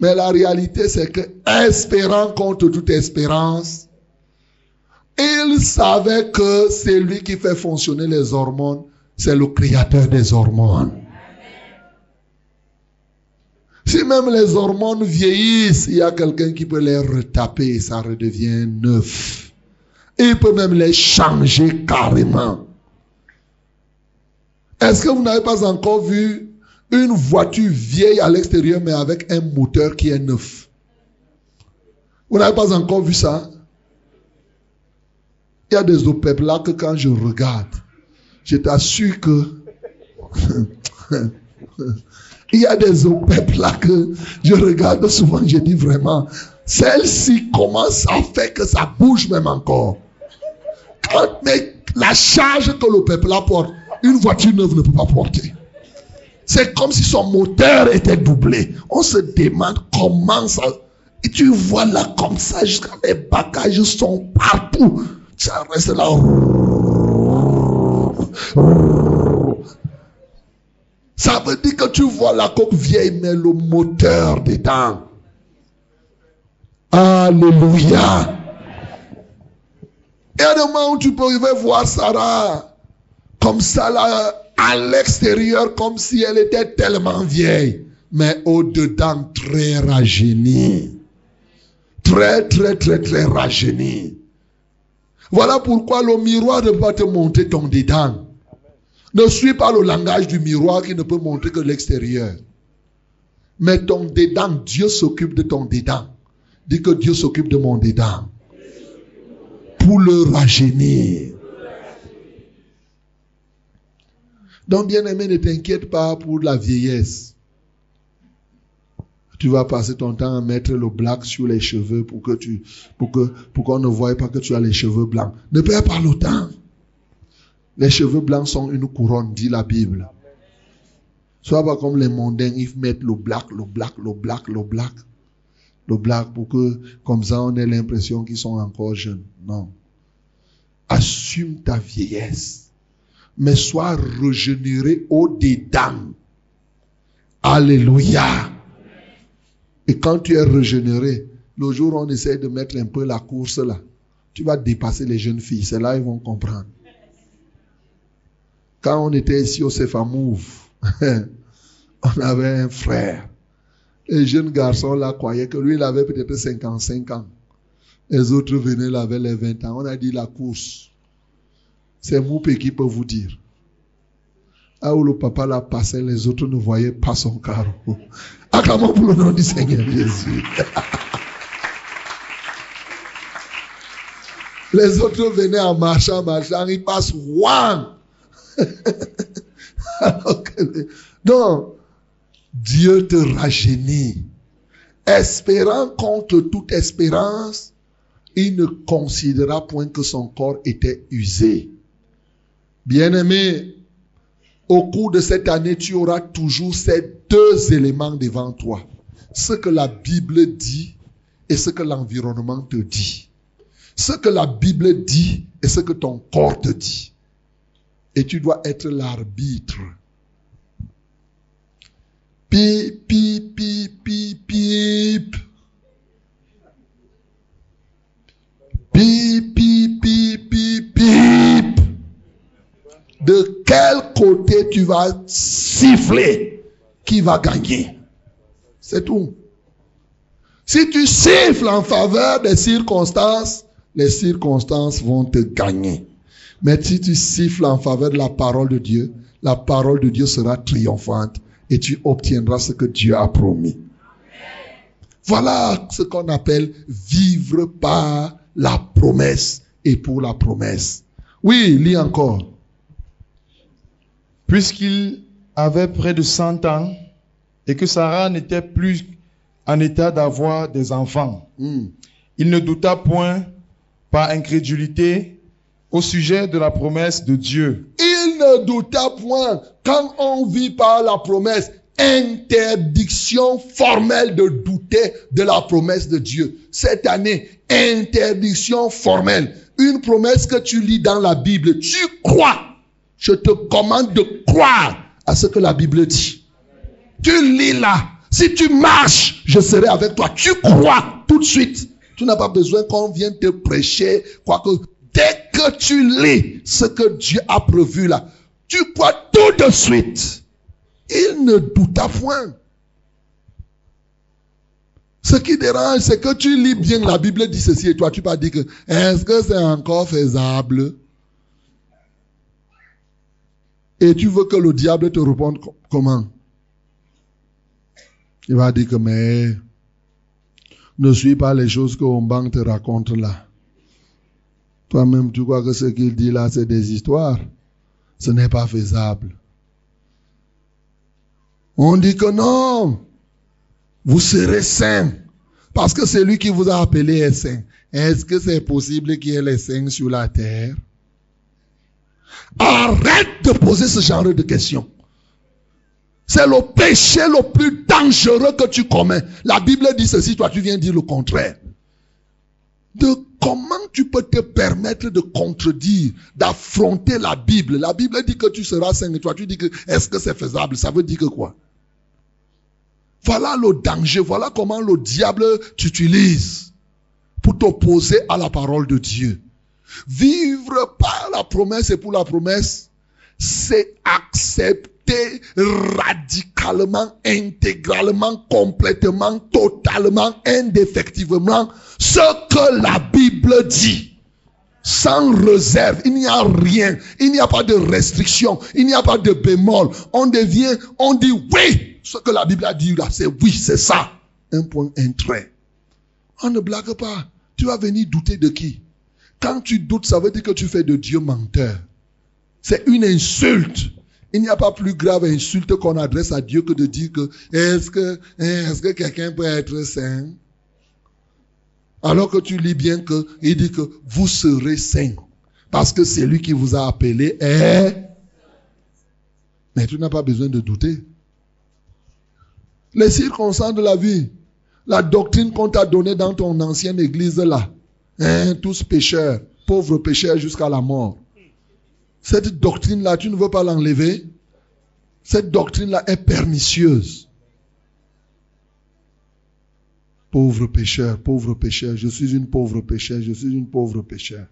Mais la réalité, c'est que, espérant contre toute espérance, il savait que c'est lui qui fait fonctionner les hormones, c'est le créateur des hormones. Si même les hormones vieillissent, il y a quelqu'un qui peut les retaper et ça redevient neuf. Il peut même les changer carrément. Est-ce que vous n'avez pas encore vu une voiture vieille à l'extérieur mais avec un moteur qui est neuf? Vous n'avez pas encore vu ça? Il y a des OPEP là que quand je regarde, je t'assure que il y a des OPEP là que je regarde souvent, je dis vraiment, celle-ci commence à faire que ça bouge même encore? Mais la charge que le peuple là porte, une voiture neuve ne peut pas porter. C'est comme si son moteur était doublé. On se demande comment ça. Et tu vois là comme ça, jusqu'à les bagages sont partout. Ça reste là. Ça veut dire que tu vois la coque vieille, mais le moteur dedans. Alléluia. Et à un moment où tu peux voir Sarah comme ça là, à l'extérieur, comme si elle était tellement vieille, mais au-dedans très rajeunie. Très, très, très, très rajeunie. Voilà pourquoi le miroir ne peut pas te montrer ton dedans. Ne suis pas le langage du miroir qui ne peut montrer que l'extérieur. Mais ton dedans, Dieu s'occupe de ton dedans. Dis que Dieu s'occupe de mon dedans. Pour le rajeunir. Donc, bien aimé, ne t'inquiète pas pour la vieillesse. Tu vas passer ton temps à mettre le black sur les cheveux pour que tu, pour que, pour qu'on ne voie pas que tu as les cheveux blancs. Ne perds pas le temps. Les cheveux blancs sont une couronne, dit la Bible. Sois pas comme les mondains, ils mettent le black, le black, le black, le black. Le black pour que, comme ça, on ait l'impression qu'ils sont encore jeunes. Non. Assume ta vieillesse. Mais sois régénéré au-dedans. Alléluia. Et quand tu es régénéré, le jour où on essaie de mettre un peu la course là, tu vas dépasser les jeunes filles. C'est là ils vont comprendre. Quand on était ici au Cefa Move, on avait un frère. Les jeunes garçons là croyaient que lui, il avait peut-être 55 ans. Les autres venaient, il avait les 20 ans. On a dit la course. C'est Moupé qui peut vous dire. Ah où le papa l'a passé, les autres ne voyaient pas son carreau. Acclamons pour le nom du Seigneur Jésus. Les autres venaient en marchant, marchant, ils passent one. Donc, Dieu te rajeunit. Espérant contre toute espérance, il ne considéra point que son corps était usé. Bien-aimé, au cours de cette année, tu auras toujours ces deux éléments devant toi. Ce que la Bible dit et ce que l'environnement te dit. Ce que la Bible dit et ce que ton corps te dit. Et tu dois être l'arbitre. Pip, pip, pip, pip, pip. Pip, pip, pip, pip, pip. De quel côté tu vas siffler qui va gagner? C'est tout. Si tu siffles en faveur des circonstances, les circonstances vont te gagner. Mais si tu siffles en faveur de la parole de Dieu, la parole de Dieu sera triomphante et tu obtiendras ce que Dieu a promis. Voilà ce qu'on appelle vivre par la promesse et pour la promesse. Oui, lis encore. Puisqu'il avait près de 100 ans et que Sarah n'était plus en état d'avoir des enfants, Hmm. il ne douta point par incrédulité au sujet de la promesse de Dieu. Il ne douta point quand on vit par la promesse. Interdiction formelle de douter de la promesse de Dieu. Cette année, interdiction formelle. Une promesse que tu lis dans la Bible. Tu crois. Je te commande de croire à ce que la Bible dit. Tu lis là. Si tu marches, je serai avec toi. Tu crois tout de suite. Tu n'as pas besoin qu'on vienne te prêcher. Quoique, dès que tu lis ce que Dieu a prévu là, tu crois tout de suite. Il ne douta point. Ce qui dérange, c'est que tu lis bien la Bible dit ceci et toi tu vas dire que est-ce que c'est encore faisable? Et tu veux que le diable te réponde co- comment? Il va dire que mais ne suis pas les choses que Omban te raconte là. Toi-même, tu crois que ce qu'il dit là, c'est des histoires? Ce n'est pas faisable. On dit que non, vous serez saints. Parce que celui qui vous a appelé est saint. Est-ce que c'est possible qu'il y ait les saints sur la terre? Arrête de poser ce genre de questions. C'est le péché le plus dangereux que tu commets. La Bible dit ceci, toi tu viens dire le contraire. De comment tu peux te permettre de contredire, d'affronter la Bible? La Bible dit que tu seras saint et toi tu dis que est-ce que c'est faisable? Ça veut dire que quoi? Voilà le danger, voilà comment le diable t'utilise pour t'opposer à la parole de Dieu. Vivre par la promesse et pour la promesse, c'est accepter radicalement, intégralement, complètement, totalement, indéfectivement ce que la Bible dit. Sans réserve, il n'y a rien, il n'y a pas de restriction, il n'y a pas de bémol. On devient, on dit oui, ce que la Bible a dit là, c'est oui, c'est ça. Un point, un trait. On ne blague pas. Tu vas venir douter de qui? Quand tu doutes, ça veut dire que tu fais de Dieu menteur. C'est une insulte. Il n'y a pas plus grave insulte qu'on adresse à Dieu que de dire que est-ce que, est-ce que quelqu'un peut être saint? Alors que tu lis bien que, il dit que vous serez saints. Parce que c'est lui qui vous a appelé est. Mais tu n'as pas besoin de douter. Les circonstances de la vie, la doctrine qu'on t'a donnée dans ton ancienne église là, hein, tous pécheurs, pauvres pécheurs jusqu'à la mort. Cette doctrine-là, tu ne veux pas l'enlever. Cette doctrine-là est pernicieuse. Pauvre pécheur, pauvre pécheur, je suis une pauvre pécheur, je suis une pauvre pécheur.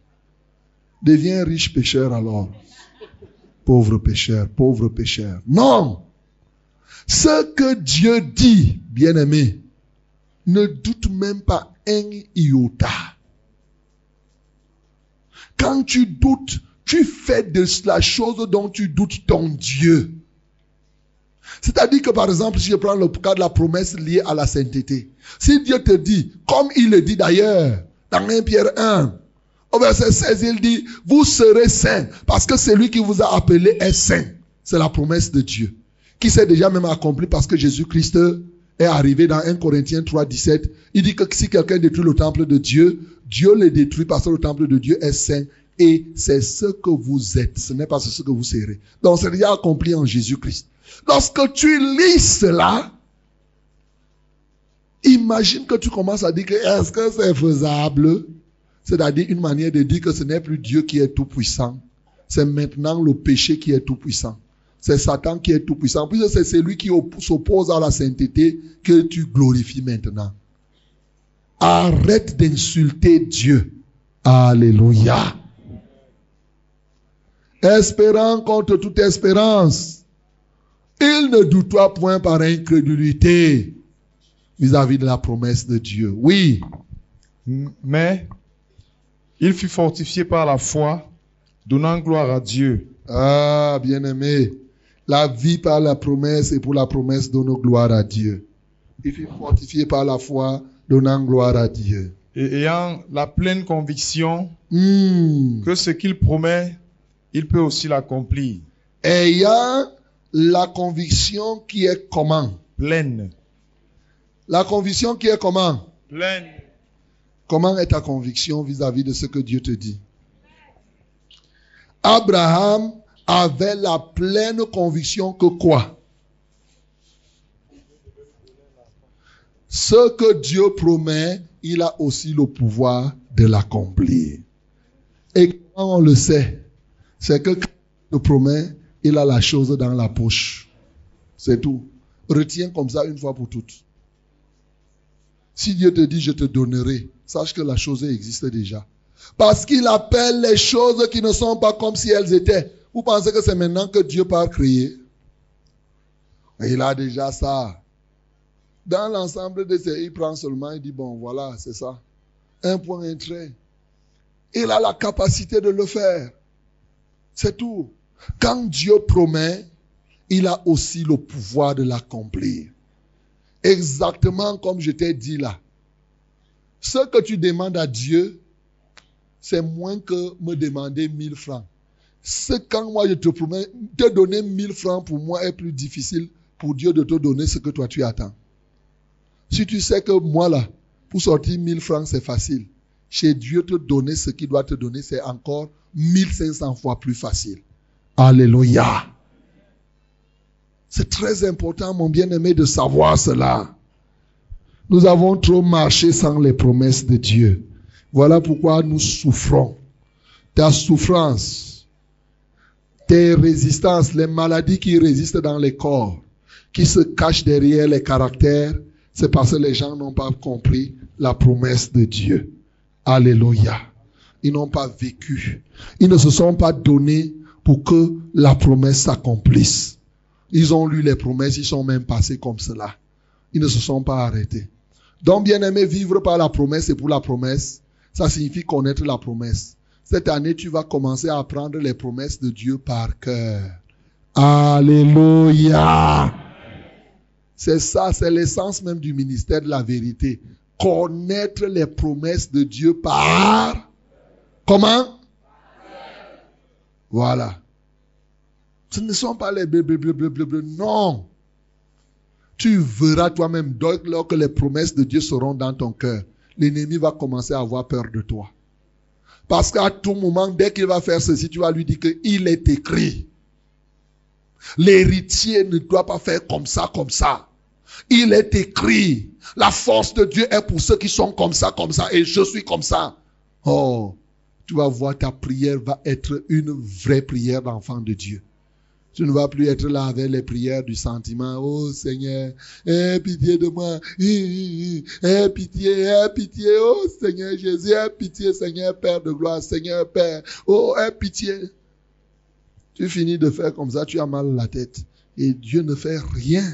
Deviens riche pécheur alors. Pauvre pécheur, pauvre pécheur. Non! Ce que Dieu dit, bien-aimé, ne doute même pas un iota. Quand tu doutes, tu fais de la chose dont tu doutes ton Dieu. C'est-à-dire que par exemple, si je prends le cas de la promesse liée à la sainteté, si Dieu te dit, comme il le dit d'ailleurs, dans 1 Pierre 1, au verset 16, il dit, vous serez saints, parce que celui qui vous a appelé est saint. C'est la promesse de Dieu, qui s'est déjà même accomplie parce que Jésus-Christ est arrivé dans 1 Corinthiens 3, 17. Il dit que si quelqu'un détruit le temple de Dieu, Dieu le détruit parce que le temple de Dieu est saint et c'est ce que vous êtes. Ce n'est pas ce que vous serez. Donc c'est déjà accompli en Jésus-Christ. Lorsque tu lis cela, imagine que tu commences à dire que est-ce que c'est faisable? C'est-à-dire une manière de dire que ce n'est plus Dieu qui est tout puissant. C'est maintenant le péché qui est tout puissant. C'est Satan qui est tout puissant. Puisque c'est celui qui s'oppose à la sainteté que tu glorifies maintenant. Arrête d'insulter Dieu. Alléluia. Espérant contre toute espérance. Il ne doute point par incrédulité vis-à-vis de la promesse de Dieu. Oui. Mais il fut fortifié par la foi, donnant gloire à Dieu. Ah, bien-aimé. La vie par la promesse et pour la promesse donne gloire à Dieu. Il fut fortifié par la foi, donnant gloire à Dieu. Et ayant la pleine conviction Hmm. que ce qu'il promet, il peut aussi l'accomplir. Ayant la conviction qui est comment? Pleine. La conviction qui est comment? Pleine. Comment est ta conviction vis-à-vis de ce que Dieu te dit? Abraham avait la pleine conviction que quoi? Ce que Dieu promet, il a aussi le pouvoir de l'accomplir. Et comment on le sait C'est que quand il le promet, il a la chose dans la poche. C'est tout. Retiens comme ça une fois pour toutes. Si Dieu te dit je te donnerai, sache que la chose existe déjà. Parce qu'il appelle les choses qui ne sont pas comme si elles étaient. Vous pensez que c'est maintenant que Dieu part créer? Il a déjà ça. Dans l'ensemble de ces, il prend seulement, il dit, bon, voilà, c'est ça. Un point, un trait. Il a la capacité de le faire. C'est tout. Quand Dieu promet, il a aussi le pouvoir de l'accomplir. Exactement comme je t'ai dit là. Ce que tu demandes à Dieu, c'est moins que me demander 1000 francs. Ce quand moi je te promets, te donner 1000 francs pour moi est plus difficile pour Dieu de te donner ce que toi tu attends. Si tu sais que moi là, pour sortir 1000 francs c'est facile. Chez Dieu te donner ce qu'il doit te donner c'est encore 1500 fois plus facile. Alléluia. C'est très important, mon bien-aimé, de savoir cela. Nous avons trop marché sans les promesses de Dieu. Voilà pourquoi nous souffrons. Ta souffrance, tes résistances, les maladies qui résistent dans les corps, qui se cachent derrière les caractères, c'est parce que les gens n'ont pas compris la promesse de Dieu. Alléluia. Ils n'ont pas vécu. Ils ne se sont pas donnés pour que la promesse s'accomplisse. Ils ont lu les promesses, ils sont même passés comme cela. Ils ne se sont pas arrêtés. Donc, bien aimé, vivre par la promesse et pour la promesse, ça signifie connaître la promesse. Cette année, tu vas commencer à apprendre les promesses de Dieu par cœur. Alléluia. C'est ça, c'est l'essence même du ministère de la vérité. Connaître les promesses de Dieu par... Comment? Voilà. Ce ne sont pas les. Non. Tu verras toi-même, donc, lorsque les promesses de Dieu seront dans ton cœur, l'ennemi va commencer à avoir peur de toi. Parce qu'à tout moment, dès qu'il va faire ceci, tu vas lui dire qu'il est écrit. L'héritier ne doit pas faire comme ça, comme ça. Il est écrit. La force de Dieu est pour ceux qui sont comme ça, comme ça, et je suis comme ça. Oh, tu vas voir, ta prière va être une vraie prière d'enfant de Dieu. Tu ne vas plus être là avec les prières du sentiment. Oh Seigneur, aie pitié de moi. Aie pitié, aie pitié. Oh Seigneur Jésus, aie pitié, Seigneur Père de gloire, Seigneur Père. Oh, aie pitié. Tu finis de faire comme ça, tu as mal la tête. Et Dieu ne fait rien.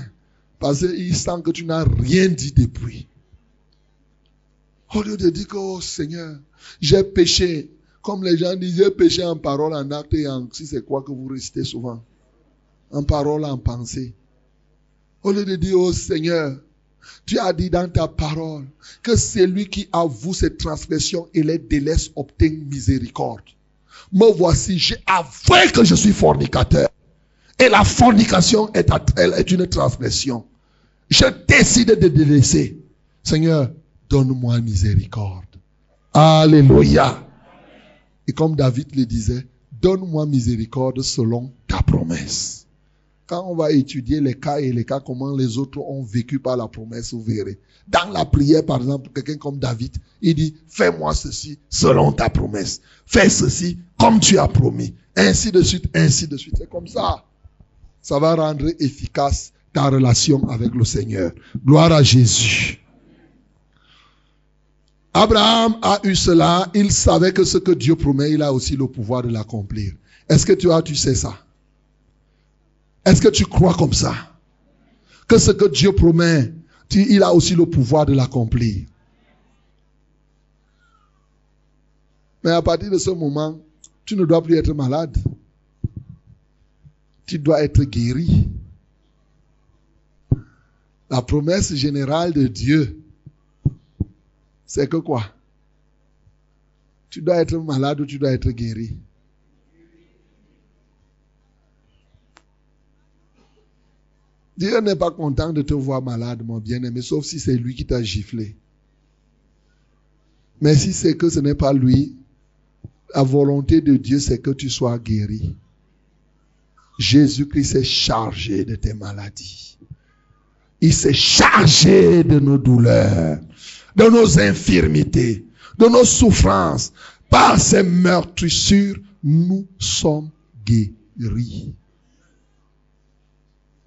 Parce qu'il sent que tu n'as rien dit depuis. Au lieu de dire que, oh Seigneur, j'ai péché. Comme les gens disent, j'ai péché en parole, en acte et en si c'est quoi que vous récitez souvent. En parole, en pensée. Au lieu de dire, oh Seigneur, tu as dit dans ta parole que celui qui avoue ses transgressions et les délaisse obtient miséricorde. Me voici, j'ai avoué que je suis fornicateur. Et la fornication est, est une transgression. je décide de délaisser. Seigneur, donne-moi miséricorde. Alléluia. Et comme David le disait, donne-moi miséricorde selon ta promesse. Quand on va étudier les cas et les cas, comment les autres ont vécu par la promesse, vous verrez. Dans la prière, par exemple, quelqu'un comme David, il dit, fais-moi ceci selon ta promesse. Fais ceci comme tu as promis. Ainsi de suite, ainsi de suite. C'est comme ça. Ça va rendre efficace ta relation avec le Seigneur. Gloire à Jésus. Abraham a eu cela. Il savait que ce que Dieu promet, il a aussi le pouvoir de l'accomplir. Est-ce que tu as, tu sais ça? Est-ce que tu crois comme ça? Que ce que Dieu promet, il a aussi le pouvoir de l'accomplir. Mais à partir de ce moment, tu ne dois plus être malade. Tu dois être guéri. La promesse générale de Dieu, c'est que quoi? Tu dois être malade ou tu dois être guéri. Dieu n'est pas content de te voir malade, mon bien-aimé, sauf si c'est lui qui t'a giflé. Mais si c'est que ce n'est pas lui, la volonté de Dieu, c'est que tu sois guéri. Jésus-Christ s'est chargé de tes maladies. Il s'est chargé de nos douleurs, de nos infirmités, de nos souffrances. Par ses meurtrissures, nous sommes guéris.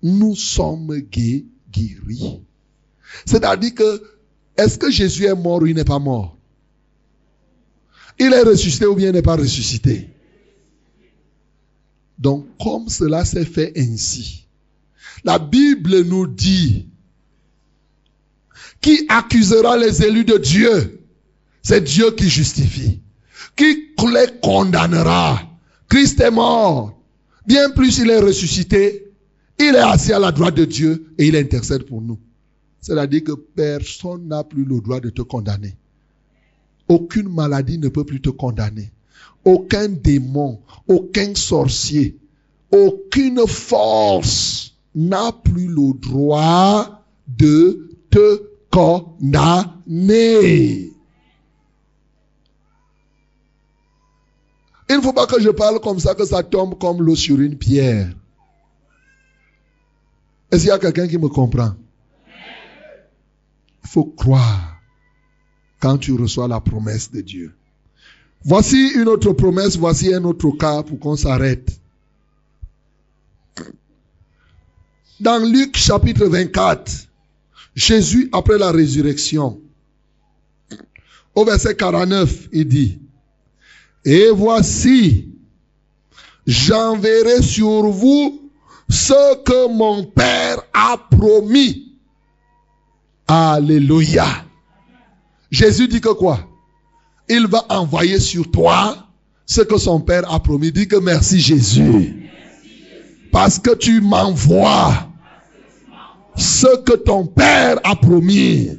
Nous sommes guéris. C'est-à-dire que, est-ce que Jésus est mort ou il n'est pas mort? Il est ressuscité ou bien il n'est pas ressuscité? Donc, comme cela s'est fait ainsi, la Bible nous dit qui accusera les élus de Dieu? C'est Dieu qui justifie. Qui les condamnera? Christ est mort. Bien plus, il est ressuscité. Il est assis à la droite de Dieu et il intercède pour nous. C'est-à-dire que personne n'a plus le droit de te condamner. Aucune maladie ne peut plus te condamner. Aucun démon, aucun sorcier, aucune force n'a plus le droit de te condamner. Il ne faut pas que je parle comme ça, que ça tombe comme l'eau sur une pierre. Est-ce qu'il y a quelqu'un qui me comprend Il faut croire quand tu reçois la promesse de Dieu. Voici une autre promesse, voici un autre cas pour qu'on s'arrête. Dans Luc chapitre 24, Jésus, après la résurrection, au verset 49, il dit, Et voici, j'enverrai sur vous ce que mon Père a promis. Alléluia. Jésus dit que quoi? Il va envoyer sur toi ce que son Père a promis. Dit que merci Jésus. Parce que tu m'envoies ce que ton Père a promis.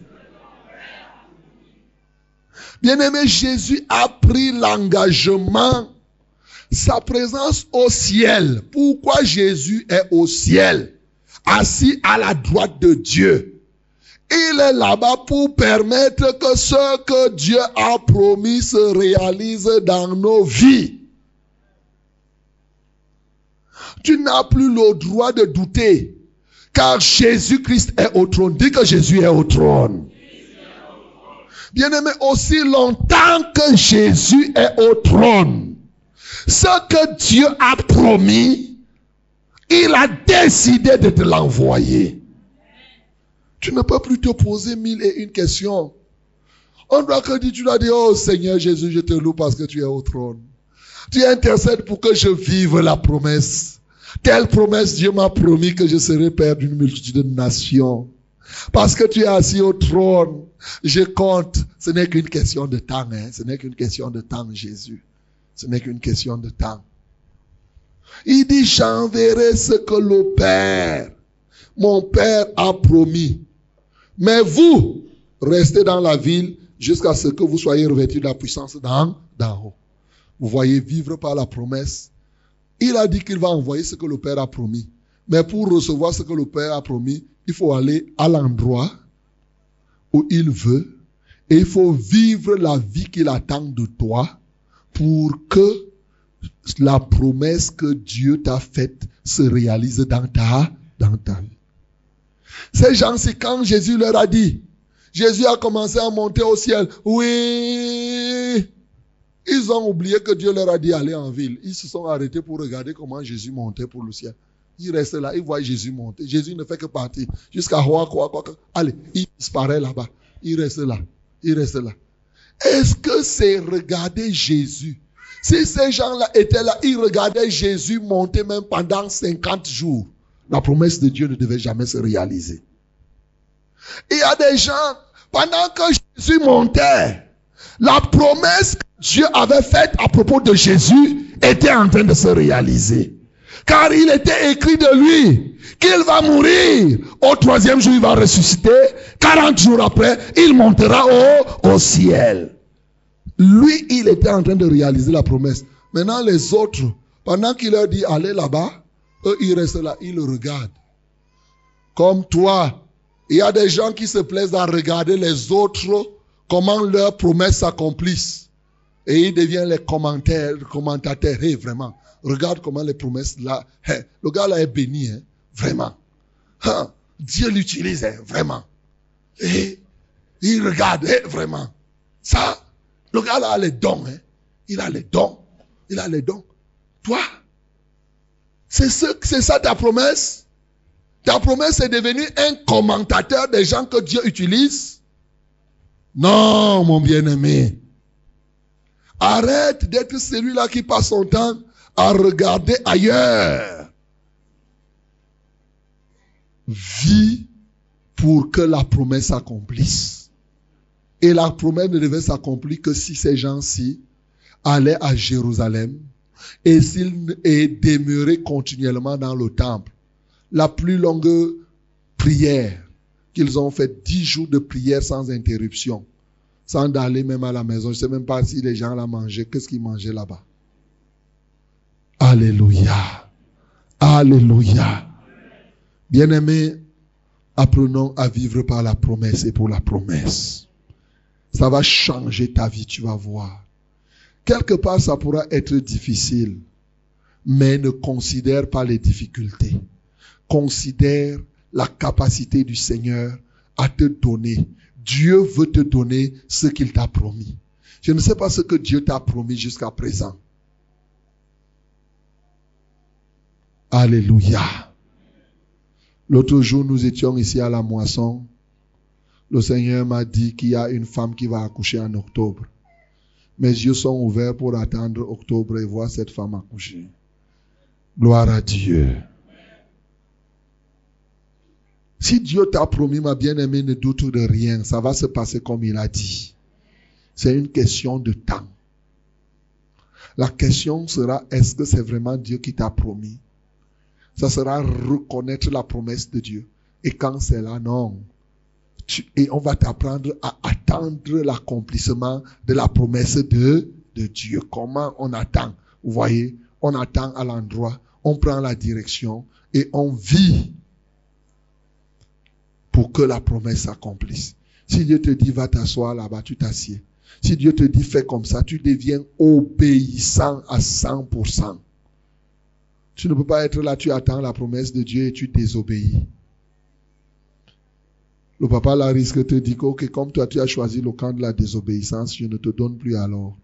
Bien-aimé, Jésus a pris l'engagement, sa présence au ciel. Pourquoi Jésus est au ciel, assis à la droite de Dieu Il est là-bas pour permettre que ce que Dieu a promis se réalise dans nos vies. Tu n'as plus le droit de douter. Car Jésus-Christ est au trône. Dis que Jésus est au trône. Bien-aimé, aussi longtemps que Jésus est au trône, ce que Dieu a promis, il a décidé de te l'envoyer. Tu ne peux plus te poser mille et une questions. On doit que tu dois dire, oh Seigneur Jésus, je te loue parce que tu es au trône. Tu intercèdes pour que je vive la promesse. Telle promesse, Dieu m'a promis que je serai père d'une multitude de nations. Parce que tu es assis au trône, je compte. Ce n'est qu'une question de temps, hein. Ce n'est qu'une question de temps, Jésus. Ce n'est qu'une question de temps. Il dit, j'enverrai ce que le Père, mon Père a promis. Mais vous, restez dans la ville jusqu'à ce que vous soyez revêtus de la puissance d'en haut. Vous voyez vivre par la promesse il a dit qu'il va envoyer ce que le Père a promis. Mais pour recevoir ce que le Père a promis, il faut aller à l'endroit où il veut et il faut vivre la vie qu'il attend de toi pour que la promesse que Dieu t'a faite se réalise dans ta, dans ta vie. Ces gens, c'est quand Jésus leur a dit, Jésus a commencé à monter au ciel. Oui. Ils ont oublié que Dieu leur a dit aller en ville. Ils se sont arrêtés pour regarder comment Jésus montait pour le ciel. Ils restent là, ils voient Jésus monter. Jésus ne fait que partir jusqu'à quoi, quoi, quoi. Allez, il disparaît là-bas. Il reste là. Il reste là. Est-ce que c'est regarder Jésus? Si ces gens-là étaient là, ils regardaient Jésus monter même pendant 50 jours. La promesse de Dieu ne devait jamais se réaliser. Il y a des gens, pendant que Jésus montait, la promesse que Dieu avait faite à propos de Jésus était en train de se réaliser. Car il était écrit de lui qu'il va mourir. Au troisième jour, il va ressusciter. 40 jours après, il montera au, ciel. Lui, il était en train de réaliser la promesse. Maintenant, les autres, pendant qu'il leur dit allez là-bas, eux, ils restent là, ils le regardent. Comme toi, il y a des gens qui se plaisent à regarder les autres, comment leurs promesses s'accomplissent. Et ils deviennent les commentaires, commentateurs. Hey, vraiment, regarde comment les promesses là. le gars là est béni, hein, vraiment. Hein, Dieu l'utilise, hein, vraiment. Et il regarde, vraiment. Ça, le gars là a les dons. Hein. Il a les dons. Il a les dons. Toi, c'est c'est ça ta promesse? Ta promesse est devenue un commentateur des gens que Dieu utilise? Non, mon bien-aimé. Arrête d'être celui-là qui passe son temps à regarder ailleurs. Vis pour que la promesse s'accomplisse. Et la promesse ne devait s'accomplir que si ces gens-ci allaient à Jérusalem et s'ils demeuraient continuellement dans le temple. La plus longue prière qu'ils ont fait, dix jours de prière sans interruption, sans aller même à la maison. Je sais même pas si les gens la mangeaient. Qu'est-ce qu'ils mangeaient là-bas? Alléluia. Alléluia. Bien-aimés, apprenons à vivre par la promesse et pour la promesse. Ça va changer ta vie, tu vas voir. Quelque part, ça pourra être difficile, mais ne considère pas les difficultés. Considère la capacité du Seigneur à te donner. Dieu veut te donner ce qu'il t'a promis. Je ne sais pas ce que Dieu t'a promis jusqu'à présent. Alléluia. L'autre jour, nous étions ici à la moisson. Le Seigneur m'a dit qu'il y a une femme qui va accoucher en octobre. Mes yeux sont ouverts pour attendre octobre et voir cette femme accoucher. Gloire à Dieu. Si Dieu t'a promis, ma bien-aimée, ne doute de rien. Ça va se passer comme il a dit. C'est une question de temps. La question sera, est-ce que c'est vraiment Dieu qui t'a promis? Ça sera reconnaître la promesse de Dieu. Et quand c'est là, non. et on va t'apprendre à attendre l'accomplissement de la promesse de, de Dieu. Comment on attend? Vous voyez, on attend à l'endroit, on prend la direction et on vit pour que la promesse s'accomplisse. Si Dieu te dit va t'asseoir là-bas, tu t'assieds. Si Dieu te dit fais comme ça, tu deviens obéissant à 100%. Tu ne peux pas être là, tu attends la promesse de Dieu et tu désobéis. Le papa là risque de te dire ok, comme toi tu as choisi le camp de la désobéissance, je ne te donne plus alors.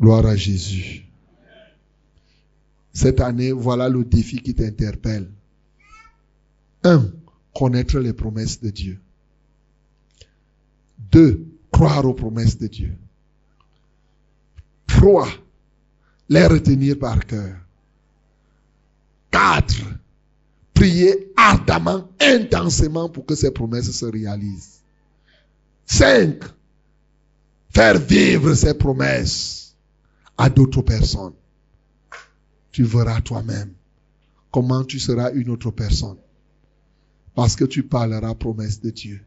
Gloire à Jésus. Cette année, voilà le défi qui t'interpelle. Un, connaître les promesses de Dieu. Deux, croire aux promesses de Dieu. Trois, les retenir par cœur. Quatre, prier ardemment, intensément pour que ces promesses se réalisent. Cinq, faire vivre ces promesses à d'autres personnes. Tu verras toi-même comment tu seras une autre personne. Parce que tu parleras promesse de Dieu.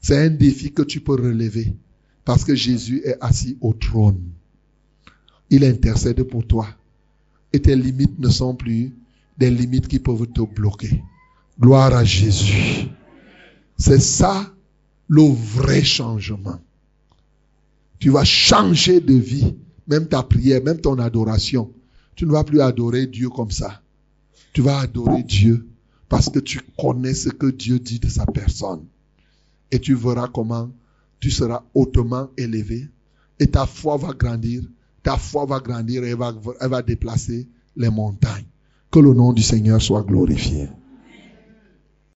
C'est un défi que tu peux relever. Parce que Jésus est assis au trône. Il intercède pour toi. Et tes limites ne sont plus des limites qui peuvent te bloquer. Gloire à Jésus. C'est ça le vrai changement. Tu vas changer de vie, même ta prière, même ton adoration. Tu ne vas plus adorer Dieu comme ça. Tu vas adorer Dieu parce que tu connais ce que Dieu dit de sa personne. Et tu verras comment tu seras hautement élevé et ta foi va grandir. Ta foi va grandir et elle va, elle va déplacer les montagnes. Que le nom du Seigneur soit glorifié.